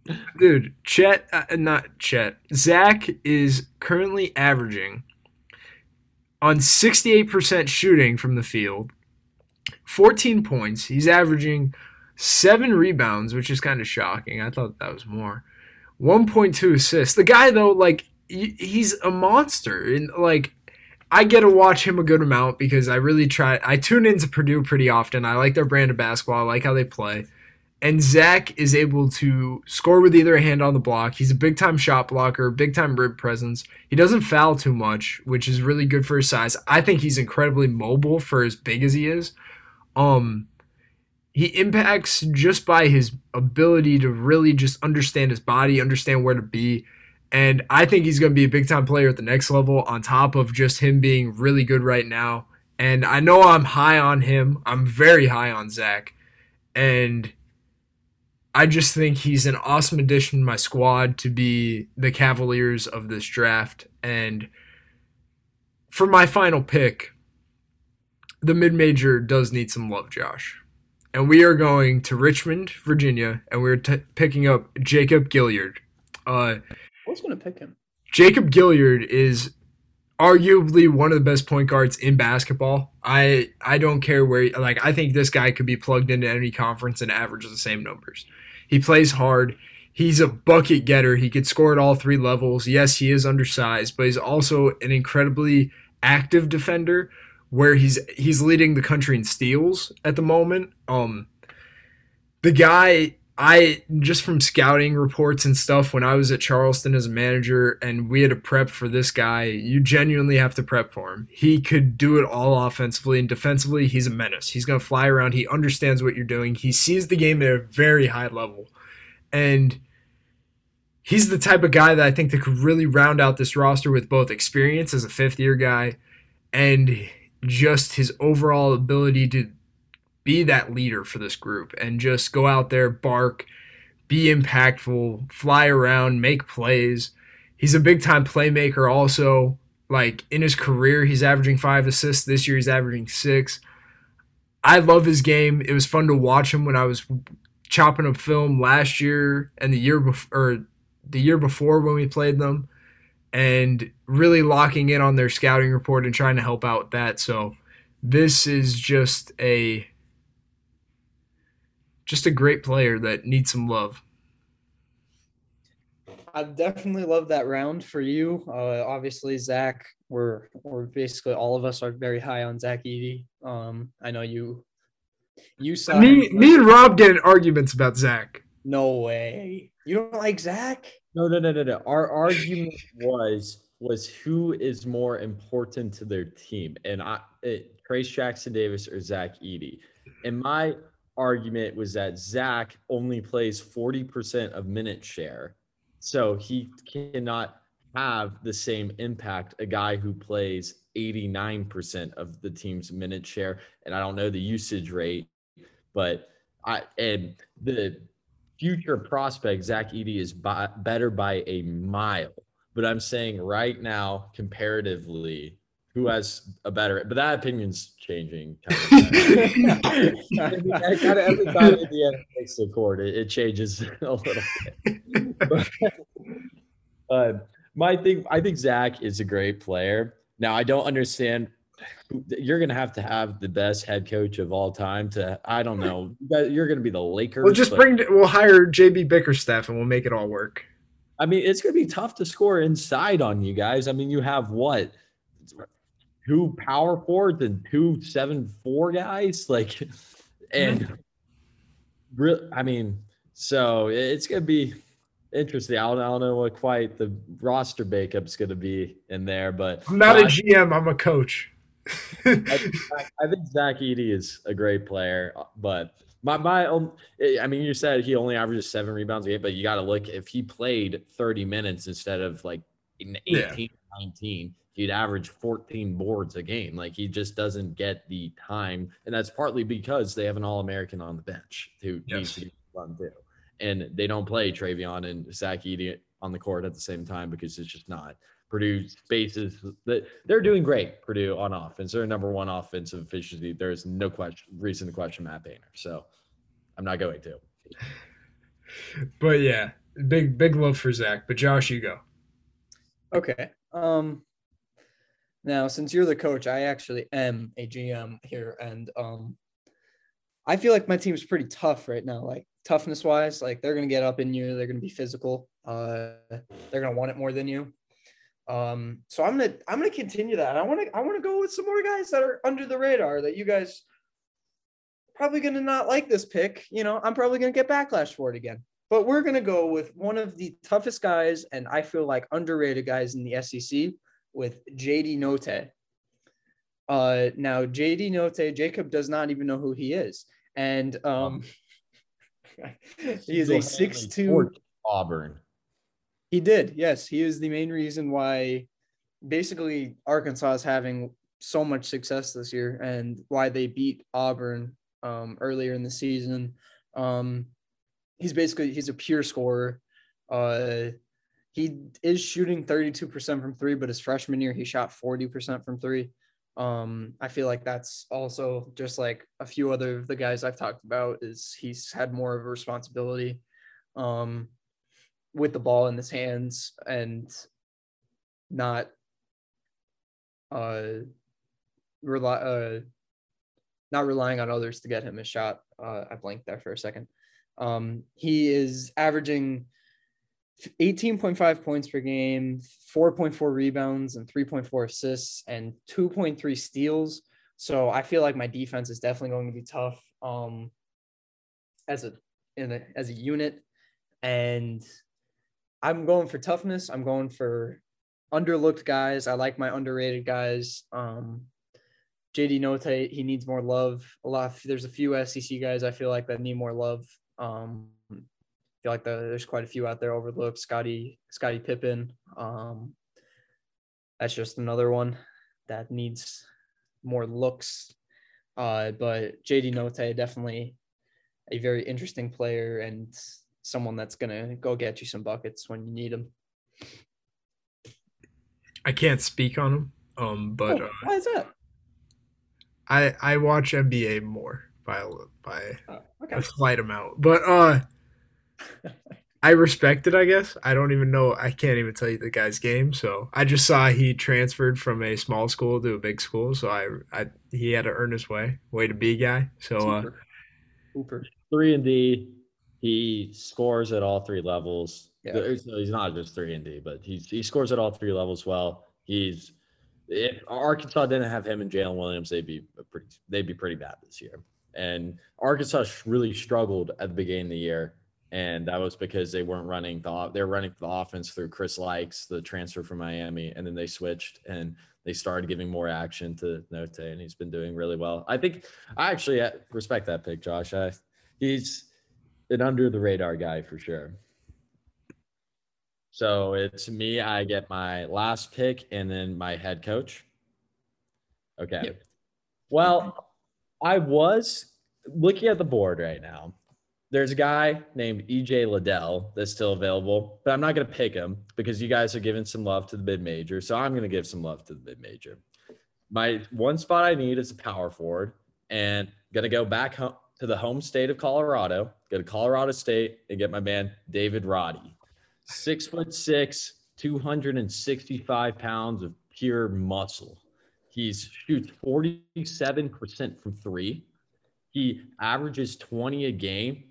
dude, Chet, uh, not Chet. Zach is currently averaging on 68% shooting from the field, 14 points. He's averaging seven rebounds, which is kind of shocking. I thought that was more. 1.2 assists. The guy, though, like, he's a monster. And, like, I get to watch him a good amount because I really try. I tune into Purdue pretty often. I like their brand of basketball. I like how they play. And Zach is able to score with either hand on the block. He's a big time shot blocker, big time rib presence. He doesn't foul too much, which is really good for his size. I think he's incredibly mobile for as big as he is. Um, he impacts just by his ability to really just understand his body, understand where to be. And I think he's going to be a big time player at the next level, on top of just him being really good right now. And I know I'm high on him. I'm very high on Zach. And I just think he's an awesome addition to my squad to be the Cavaliers of this draft. And for my final pick, the mid major does need some love, Josh. And we are going to Richmond, Virginia, and we're t- picking up Jacob Gilyard. Uh, Was gonna pick him. Jacob Gilyard is arguably one of the best point guards in basketball. I I don't care where like I think this guy could be plugged into any conference and average the same numbers. He plays hard. He's a bucket getter. He could score at all three levels. Yes, he is undersized, but he's also an incredibly active defender where he's he's leading the country in steals at the moment. Um the guy I just from scouting reports and stuff when I was at Charleston as a manager and we had to prep for this guy, you genuinely have to prep for him. He could do it all offensively and defensively. He's a menace. He's going to fly around. He understands what you're doing. He sees the game at a very high level. And he's the type of guy that I think that could really round out this roster with both experience as a fifth year guy and just his overall ability to be that leader for this group and just go out there, bark, be impactful, fly around, make plays. He's a big time playmaker also. Like in his career, he's averaging five assists. This year, he's averaging six. I love his game. It was fun to watch him when I was chopping up film last year and the year before, or the year before when we played them, and really locking in on their scouting report and trying to help out with that. So this is just a just a great player that needs some love. I definitely love that round for you. Uh, obviously, Zach, we're we're basically all of us are very high on Zach Edey. Um, I know you. You saw Me, him- me and Rob get in arguments about Zach. No way. You don't like Zach? No, no, no, no, no. Our argument was was who is more important to their team, and I, it, Trayce Jackson Davis or Zach Edey. And my argument was that Zach only plays forty percent of minute share, so he cannot have the same impact a guy who plays 89% of the team's minute share. And I don't know the usage rate but I and the future prospect Zach Edey is by, better by a mile. But I'm saying right now comparatively who has a better but that opinion's changing kind of kind of every time Indiana takes the court it, it changes a little bit but, uh, my thing, I think Zach is a great player. Now, I don't understand you're gonna have to have the best head coach of all time to I don't know. You're gonna be the Lakers. We'll just but- bring. We'll hire JB Bickerstaff and we'll make it all work. I mean, it's gonna be tough to score inside on you guys. I mean, you have what two power forwards and two seven four guys, like, and mm-hmm. real. I mean, so it's gonna be interesting. I don't, I don't know what quite the roster makeup's gonna be in there, but I'm not a GM. I'm a coach. I think, I think Zach Edey is a great player, but my my own, I mean, you said he only averages seven rebounds a game, but you got to look if he played 30 minutes instead of like 18, Yeah. 19, he'd average 14 boards a game. Like he just doesn't get the time, and that's partly because they have an All American on the bench who needs to be run too, and they don't play Trevion and Zach Edey on the court at the same time because it's just not. Purdue spaces that they're doing great. Purdue on offense, they're number one offensive efficiency. There's no question reason to question Matt Painter. So I'm not going to. But yeah, big big love for Zach. But Josh, you go. Okay. Um now since you're the coach, I actually am a GM here and um I feel like my team's pretty tough right now. Like toughness wise, like they're gonna get up in you, they're gonna be physical, uh they're gonna want it more than you. Um so I'm gonna I'm gonna continue that. I wanna I wanna go with some more guys that are under the radar that you guys probably gonna not like this pick. You know, I'm probably gonna get backlash for it again but we're going to go with one of the toughest guys and I feel like underrated guys in the SEC with JD Notae. Uh, now, JD Notae, Jacob does not even know who he is. And um, he is a six-two. Auburn. He did, yes. He is the main reason why basically Arkansas is having so much success this year and why they beat Auburn um, earlier in the season. Um, he's basically he's a pure scorer. Uh, he is shooting 32% from three, but his freshman year he shot 40% from three. Um, I feel like that's also just like a few other of the guys I've talked about is he's had more of a responsibility um, with the ball in his hands and not uh, rely uh, not relying on others to get him a shot. Uh, I blanked there for a second. Um, he is averaging 18.5 points per game, 4.4 rebounds, and 3.4 assists, and 2.3 steals. So I feel like my defense is definitely going to be tough um, as a in a as a unit, and I'm going for toughness. I'm going for underlooked guys. I like my underrated guys. Um, JD Notae, he needs more love. A lot. there's a few SEC guys I feel like that need more love. Um, I feel like the, there's quite a few out there overlooked. Scotty, Scotty Pippen. Um, that's just another one that needs more looks. Uh, but JD Notae definitely a very interesting player and someone that's gonna go get you some buckets when you need them. I can't speak on him. Um, but Oh, uh, why is that? I I watch NBA more by a by Oh, okay. a slight amount. But uh, I respect it. I guess I don't even know. I can't even tell you the guy's game. So I just saw he transferred from a small school to a big school. So I I he had to earn his way. Way to be, guy. So uh, Hooper. Hooper. Three and D. He scores at all three levels. Yeah. There's- he's not just three and D, but he's he scores at all three levels well. He's if Arkansas didn't have him and Jaylin Williams, they'd be pretty they'd be pretty bad this year. And Arkansas really struggled at the beginning of the year, and that was because they weren't running the they were running the offense through Chris Lykes, the transfer from Miami, and then they switched and they started giving more action to Notae, and he's been doing really well. I think I actually uh, respect that pick, Josh. I, he's an under the radar guy for sure. So it's me. I get my last pick and then my head coach. Okay. Yep. Well, I was looking at the board right now. There's a guy named EJ Liddell that's still available, but I'm not going to pick him because you guys are giving some love to the mid major. So I'm going to give some love to the mid major. My one spot I need is a power forward, and going to go back home to the home state of Colorado, go to Colorado State, and get my man David Roddy six foot six, 265 pounds of pure muscle. He shoots 47% from three. He averages 20 a game.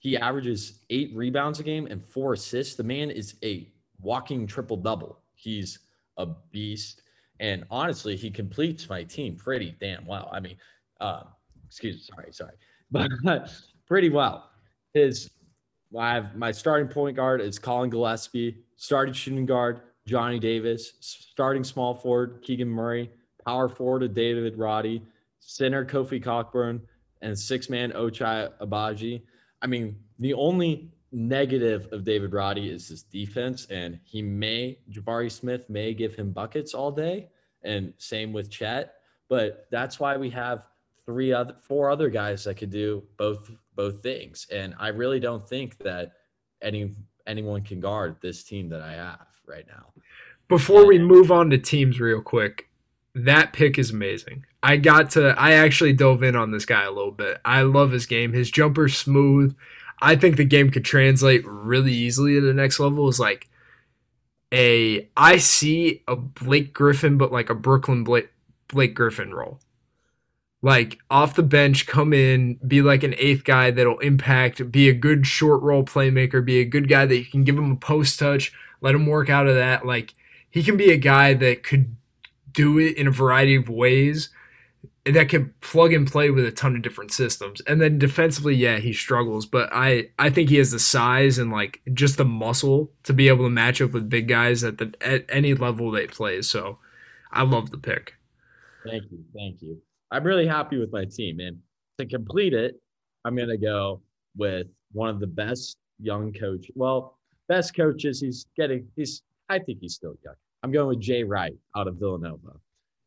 He averages eight rebounds a game and four assists. The man is a walking triple double. He's a beast. And honestly, he completes my team pretty damn well. I mean, uh, excuse me, sorry, sorry, but pretty well. His I have my starting point guard is Collin Gillespie, starting shooting guard Johnny Davis, starting small forward Keegan Murray, power forward to David Roddy, center Kofi Cockburn, and six man Ochai Agbaji. I mean, the only negative of David Roddy is his defense, and he may Jabari Smith may give him buckets all day, and same with Chet. But that's why we have three other four other guys that could do both both things. And I really don't think that any anyone can guard this team that I have right now. Before we move on to teams real quick, that pick is amazing. I got to I actually dove in on this guy a little bit. I love his game. His jumper's smooth. I think the game could translate really easily to the next level is like a I see a Blake Griffin but like a Brooklyn Blake Blake Griffin role like off the bench, come in, be like an eighth guy that'll impact, be a good short role playmaker, be a good guy that you can give him a post touch, let him work out of that. Like he can be a guy that could do it in a variety of ways that can plug and play with a ton of different systems. And then defensively, yeah, he struggles, but I I think he has the size and like just the muscle to be able to match up with big guys at the at any level they play. So I love the pick. Thank you. Thank you. I'm really happy with my team. And to complete it, I'm to go with one of the best young coach. Well, best coaches. He's getting, he's, I think he's still young. I'm going with Jay Wright out of Villanova.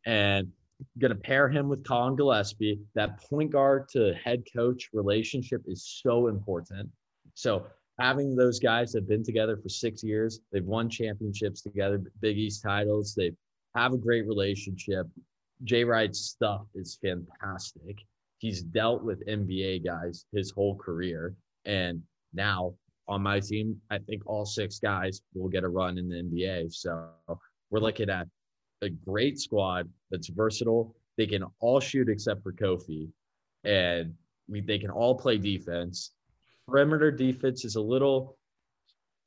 And I'm going to pair him with Collin Gillespie. That point guard to head coach relationship is so important. So having those guys that have been together for six years, they've won championships together, Big East titles, they have a great relationship. Jay Wright's stuff is fantastic. He's dealt with NBA guys his whole career. And now on my team, I think all six guys will get a run in the NBA. So we're looking at a great squad that's versatile. They can all shoot except for Kofi. And we, they can all play defense. Perimeter defense is a little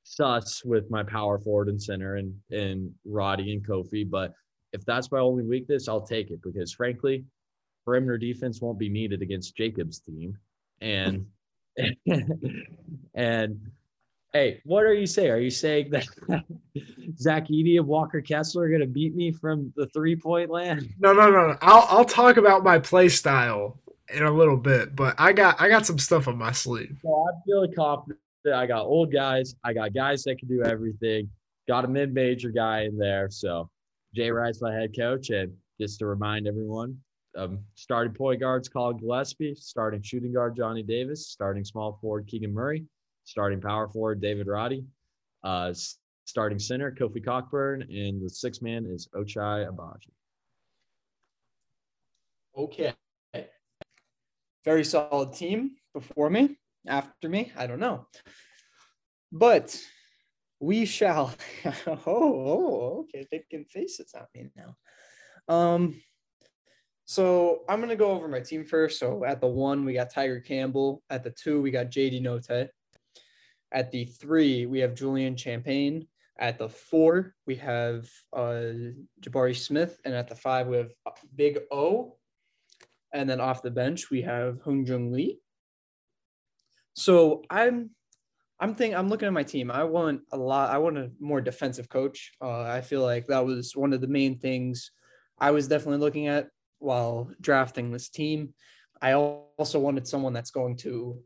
sus with my power forward and center and, and Roddy and Kofi, but if that's my only weakness, I'll take it because frankly, perimeter defense won't be needed against Jacob's team. And and hey, what are you saying? Are you saying that Zach Edey and Walker Kessler are going to beat me from the three point land? No, no, no. I'll I'll talk about my play style in a little bit, but I got I got some stuff on my sleeve. So I'm feeling confident. I got old guys. I got guys that can do everything. Got a mid major guy in there. So Jay Wright's my head coach, and just to remind everyone, um, starting point guards Collin Gillespie, starting shooting guard Johnny Davis, starting small forward Keegan Murray, starting power forward David Roddy, uh, starting center Kofi Cockburn, and the sixth man is Ochai Agbaji. Okay. Very solid team before me, after me, I don't know. But we shall. oh, oh, okay. face faces at me now. Um, so I'm gonna go over my team first. So at the one, we got Tiger Campbell. At the two, we got JD Notae. At the three, we have Julian Champagnie. At the four, we have uh, Jabari Smith, and at the five, we have Big O. And then off the bench, we have Hyunjung Lee. So I'm I'm thinking I'm looking at my team. I want a lot. I want a more defensive coach. Uh, I feel like that was one of the main things I was definitely looking at while drafting this team. I also wanted someone that's going to.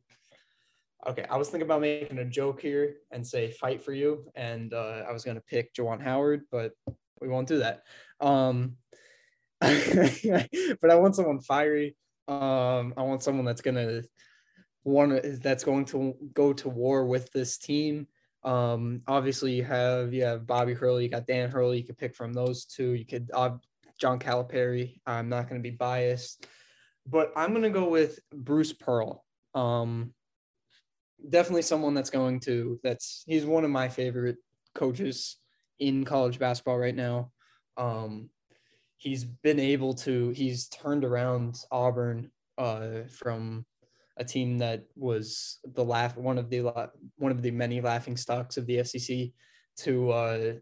Okay, I was thinking about making a joke here and say "fight for you," and uh, I was going to pick Juwan Howard, but we won't do that. Um, but I want someone fiery. Um, I want someone that's going to one that's going to go to war with this team. Um, obviously, you have you have Bobby Hurley, you got Dan Hurley. You could pick from those two. You could uh, John Calipari. I'm not going to be biased, but I'm going to go with Bruce Pearl. Um, definitely someone that's going to that's he's one of my favorite coaches in college basketball right now. Um, he's been able to he's turned around Auburn uh, from a team that was the laugh one of the one of the many laughing stocks of the SEC to uh,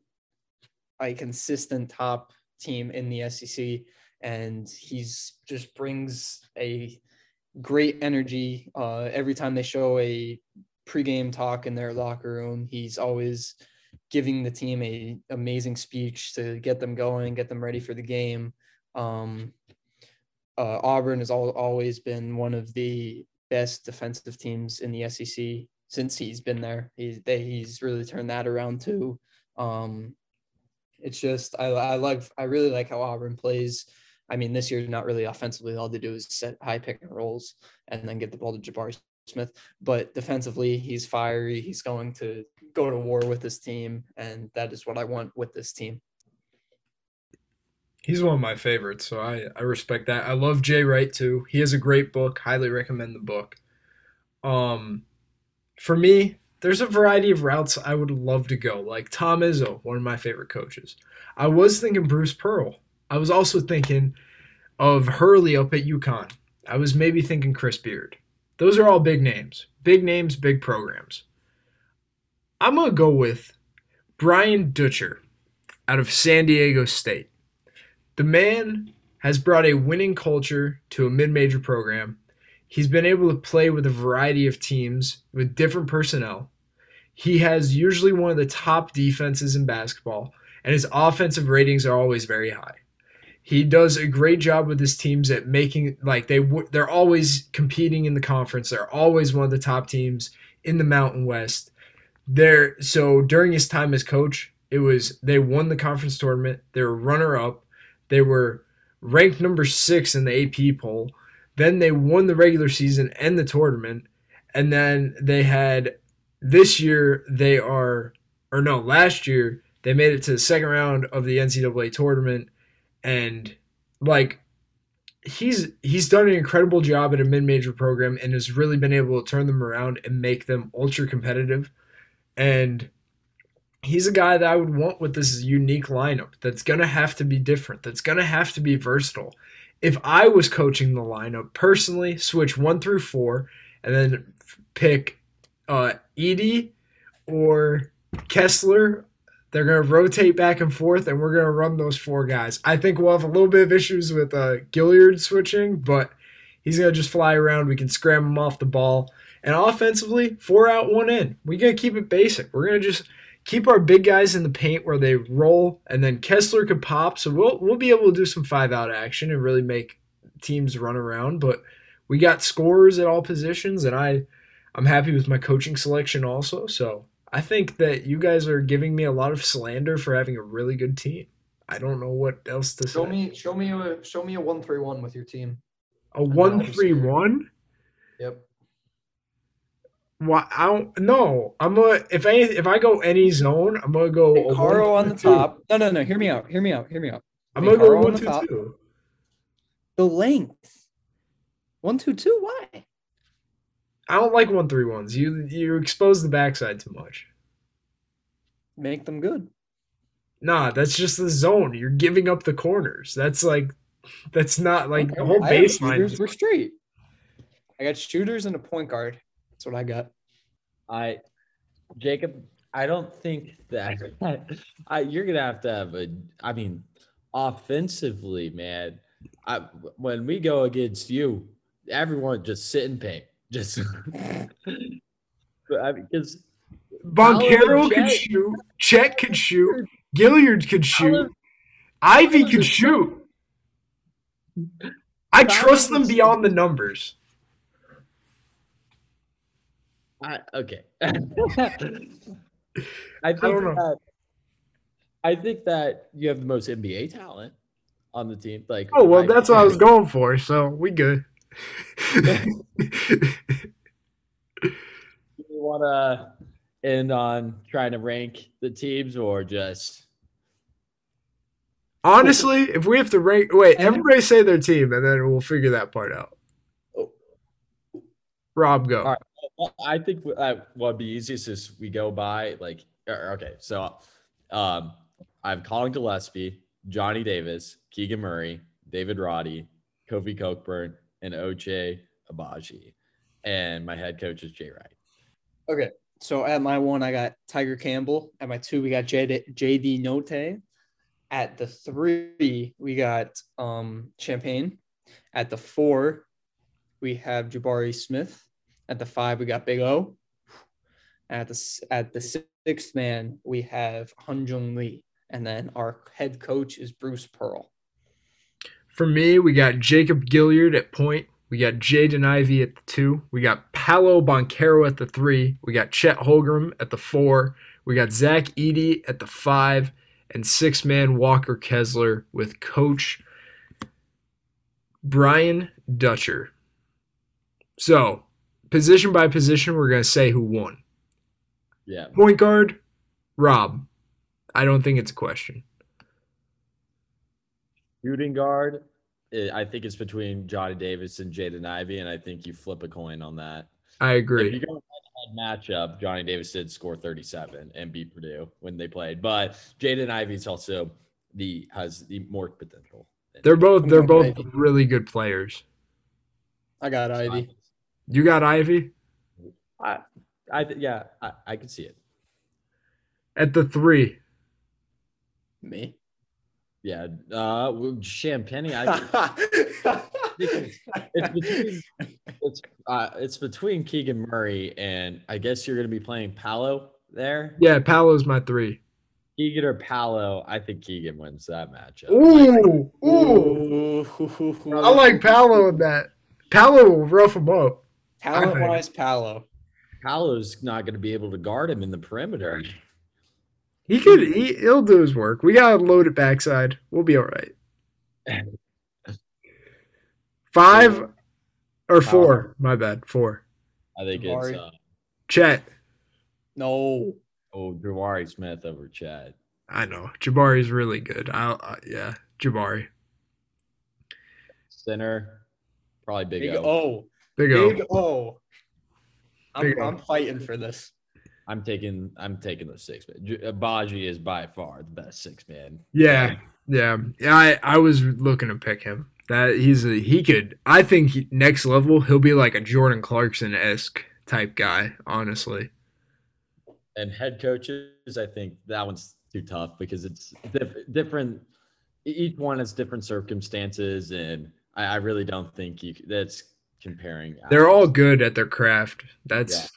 a consistent top team in the SEC, and he's just brings a great energy uh, every time they show a pregame talk in their locker room. He's always giving the team a amazing speech to get them going, get them ready for the game. Um, uh, Auburn has all, always been one of the best defensive teams in the SEC since he's been there. He's they, he's really turned that around too. Um, it's just I, I I really like how Auburn plays. I mean, this year not really offensively. All they do is set high pick and rolls and then get the ball to Jabari Smith. But defensively, he's fiery. He's going to go to war with this team, and that is what I want with this team. He's one of my favorites, so I, I respect that. I love Jay Wright too. He has a great book. Highly recommend the book. Um, for me, there's a variety of routes I would love to go. Like Tom Izzo, one of my favorite coaches. I was thinking Bruce Pearl. I was also thinking of Hurley up at UConn. I was maybe thinking Chris Beard. Those are all big names. Big names, big programs. I'm going to go with Brian Dutcher out of San Diego State. The man has brought a winning culture to a mid major program. He's been able to play with a variety of teams with different personnel. He has usually one of the top defenses in basketball, and his offensive ratings are always very high. He does a great job with his teams at making like they they're always competing in the conference. They're always one of the top teams in the Mountain West. There so during his time as coach, it was they won the conference tournament. They were runner up. They were ranked number 6 in the AP poll. Then they won the regular season and the tournament. And then they had this year they are or no, last year they made it to the second round of the NCAA tournament. And like he's he's done an incredible job at a mid-major program and has really been able to turn them around and make them ultra competitive. And he's a guy that I would want with this unique lineup that's going to have to be different that's going to have to be versatile if I was coaching the lineup personally switch 1 through 4 and then pick uh Edey or Kessler they're going to rotate back and forth, and we're going to run those four guys. I think we'll have a little bit of issues with uh, Gilyard switching, but he's going to just fly around. We can scram him off the ball. And offensively, four out, one in. We're going to keep it basic. We're going to just keep our big guys in the paint where they roll, and then Kessler could pop. So we'll we'll be able to do some five out action and really make teams run around. But we got scorers at all positions, and I I'm happy with my coaching selection also. So I think that you guys are giving me a lot of slander for having a really good team. I don't know what else to show say. me. Show me a show me a one three one with your team. A one three one. Yep. Why? I don't. No, I'm gonna. If I if I go any zone, I'm gonna go. Caro on the two. top. No, no, no. Hear me out. Hear me out. Hear me out. I'm gonna Caro go one two top. two. The length. One two two. Why? I don't like one three ones. You you expose the backside too much. Make them good. Nah, that's just the zone. You're giving up the corners. That's like that's not like okay. the whole baseline. We're straight. I got shooters and a point guard. That's what I got. I Jacob, I don't think that I, you're gonna have to have a. I mean, offensively, man. I, when we go against you, everyone just sit and paint. Just because Banchero could shoot, Chet could shoot, Gilyard could shoot, Ivey could shoot. I trust them beyond the numbers. I, okay. I think I that I think that you have the most NBA talent on the team. Like, oh well, I, that's what I was going for. So we good you want to end on trying to rank the teams or just honestly if we have to rank wait everybody say their team and then we'll figure that part out oh. rob go All right. I think what would be easiest is we go by like er, okay so um i have collin gillespie Johnny Davis, Keegan Murray, David Roddy, Kofi Cockburn, and Ochai Agbaji. And my head coach is Jay Wright. Okay. So at my one, I got Tiger Campbell. At my two, we got JD, JD Notae. At the three, we got um, Champagnie. At the four, we have Jabari Smith. At the five, we got Big O. At the at the sixth man, we have Hyunjung Lee, and then our head coach is Bruce Pearl. For me, we got Jacob Gilyard at point. We got Jaden Ivey at the two. We got Paolo Banchero at the three. We got Chet Holmgren at the four. We got Zach Edey at the five. And six man Walker Kessler with coach Brian Dutcher. So, position by position, we're going to say who won. Yeah. Point guard, Rob. I don't think it's a question. Shooting guard, eh, I think it's between Johnny Davis and Jaden Ivey, and I think you flip a coin on that. I If agree. you go head matchup, Johnny Davis did score 37 and beat Purdue when they played, but Jaden Ivey's also the has the more potential. They're both they're both really good players. I got Ivey. You got Ivey I, I yeah, I, I can see it. at the three. Me. Yeah, uh, well, Champagnie. I, it's between it's uh, it's between Keegan Murray and I guess you're going to be playing Paolo there. Yeah, Paolo's my three. Keegan or Paolo. I think Keegan wins that matchup. Ooh, ooh. I like Paolo in that. Paolo will rough him up. Talent wise, Paolo. Paolo's not going to be able to guard him in the perimeter. He could. He, he'll do his work. We gotta load it backside. We'll be all right. Five or four. My bad. Four. I think Jabari. it's uh, Chet. No. oh Jabari Smith over Chet. I know. Jabari's really good. I'll. Uh, yeah, Jabari. Center, probably Big, Big O. O. Big O. Big O. I'm, Big O. I'm fighting for this. I'm taking I'm taking the six man. Baji is by far the best six man. Yeah, yeah, yeah. I I was looking to pick him. That he's a he could. I think he, next level he'll be like a Jordan Clarkson esque type guy. Honestly. And head coaches, I think that one's too tough because it's diff- different. Each one has different circumstances, and I, I really don't think you that's comparing. They're all good at their craft. That's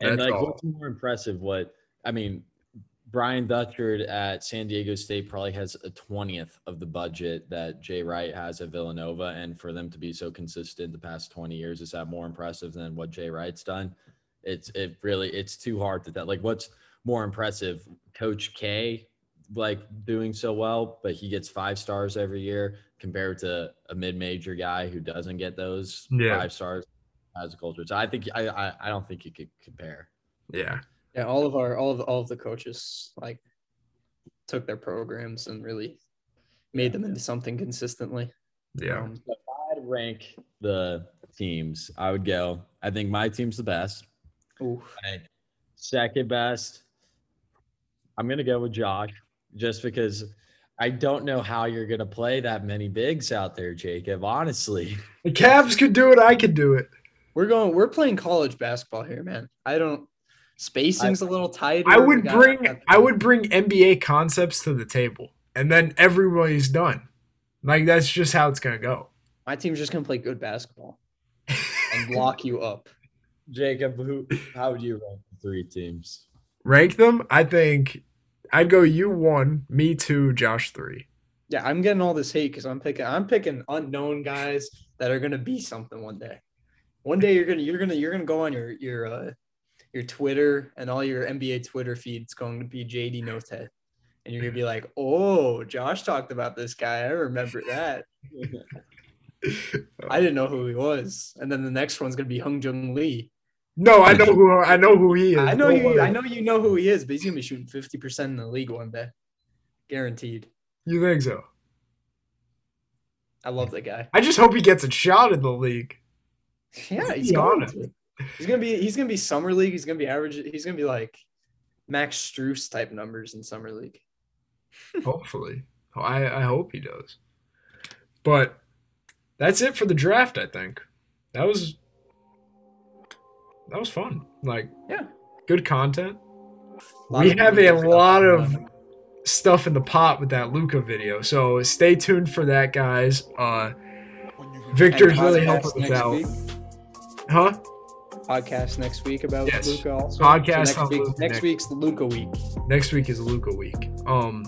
And that's like, all. what's more impressive? What I mean, Brian Dutcher at San Diego State probably has a twentieth of the budget that Jay Wright has at Villanova, and for them to be so consistent the past twenty years is that more impressive than what Jay Wright's done? It's it really it's too hard to tell. Like, what's more impressive, Coach K, like doing so well, but he gets five stars every year compared to a mid-major guy who doesn't get those Yeah. five stars as a culture. So I think I, I I don't think you could compare. yeah. Yeah, all of our all of all of the coaches like took their programs and really made them into something consistently. Yeah. Um, If I had to rank the teams, I would go. I think my team's the best. oof. I second best. I'm gonna go with Josh, just because I don't know how you're gonna play that many bigs out there, Jacob. Honestly, The Cavs could do it. I could do it. We're going. We're playing college basketball here, man. I don't. Spacing's a little tight. I would bring I would bring NBA concepts to the table, and then everybody's done. Like that's just how it's gonna go. My team's just gonna play good basketball and lock you up. Jacob, who? How would you rank the three teams? Rank them. I think I'd go you one, me two, Josh three. Yeah, I'm getting all this hate because I'm picking. I'm picking unknown guys that are gonna be something one day. One day you're gonna you're gonna you're gonna go on your your uh, your Twitter and all your NBA Twitter feeds going to be JD Notae, and you're gonna be like, oh, Josh talked about this guy. I remember that. I didn't know who he was, and then the next one's gonna be Hyunjung Lee. No, I know who I know who he is. I know Don't you. worry. I know you know who he is, but he's gonna be shooting fifty percent in the league one day, guaranteed. You think so? I love that guy. I just hope he gets a shot in the league. Yeah, he's going to. He's gonna be. He's gonna be summer league. He's gonna be average. He's gonna be like Max Strus type numbers in summer league. Hopefully, I, I hope he does. But that's it for the draft, I think. That was that was fun. Like Yeah. good content. We have a lot of stuff in the pot with that Luka video. So stay tuned for that, guys. Uh Victor's really helping us next out. week. Huh? Podcast next week about Yes. Luka also. Podcast next, week, Luka next next- week's Luka week. Next week is Luka week. Um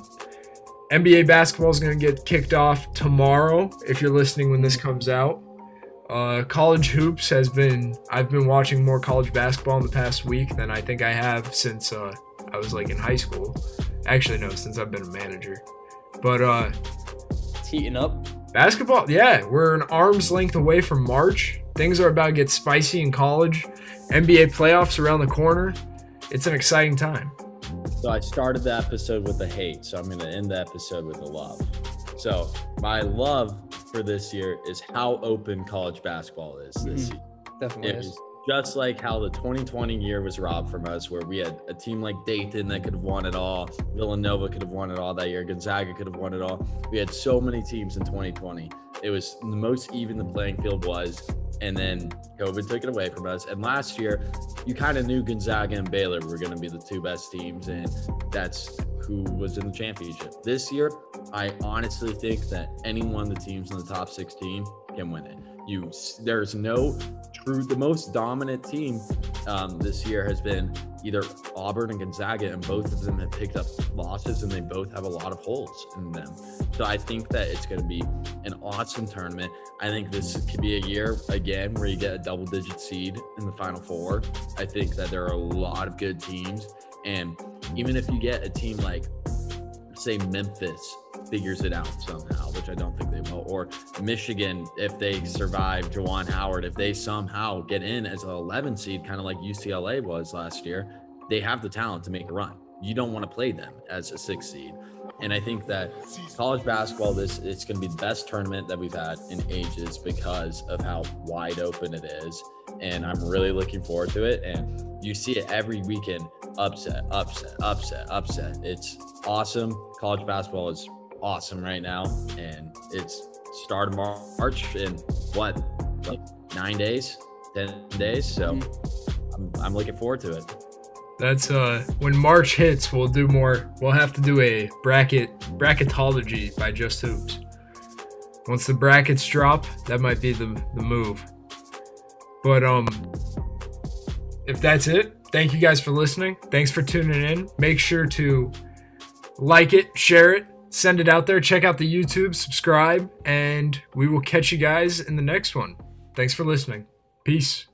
NBA basketball is going to get kicked off tomorrow if you're listening when this comes out. Uh, college hoops has been I've been watching more college basketball in the past week than I think I have since uh, I was like in high school. Actually no, since I've been a manager. But uh It's heating up. basketball, yeah, we're an arm's length away from March. Things are about to get spicy in college. NBA playoffs around the corner. It's an exciting time. So I started the episode with the hate, so I'm going to end the episode with the love. So my love for this year is how open college basketball is this Mhm. year. Definitely It is. was just like how the 2020 year was robbed from us, where we had a team like Dayton that could have won it all, Villanova could have won it all that year, Gonzaga could have won it all. We had so many teams in 2020. It was the most even the playing field was, and then COVID took it away from us. And last year, you kind of knew Gonzaga and Baylor were going to be the two best teams, and that's who was in the championship. This year, I honestly think that any one of the teams in the top 16 can win it. You, there's no true. The most dominant team um, this year has been either Auburn and Gonzaga, and both of them have picked up losses, and they both have a lot of holes in them. So I think that it's going to be an awesome tournament. I think this could be a year again where you get a double-digit seed in the Final Four. I think that there are a lot of good teams, and even if you get a team like, say, Memphis figures it out somehow, which I don't think they will, or Michigan, if they survive Juwan Howard, if they somehow get in as an 11 seed, kind of like UCLA was last year, they have the talent to make a run. You don't want to play them as a six seed. And I think that college basketball, this it's going to be the best tournament that we've had in ages because of how wide open it is. And I'm really looking forward to it. And you see it every weekend upset, upset, upset, upset. It's awesome. College basketball is awesome right now. And it's start of March in what, like nine days, 10 days. So I'm, I'm looking forward to it. That's uh when March hits, we'll do more. We'll have to do a bracket bracketology by Just Hoops. Once the brackets drop, that might be the the move. But um if that's it, thank you guys for listening. Thanks for tuning in. Make sure to like it, share it, send it out there, check out the YouTube, subscribe, and we will catch you guys in the next one. Thanks for listening. Peace.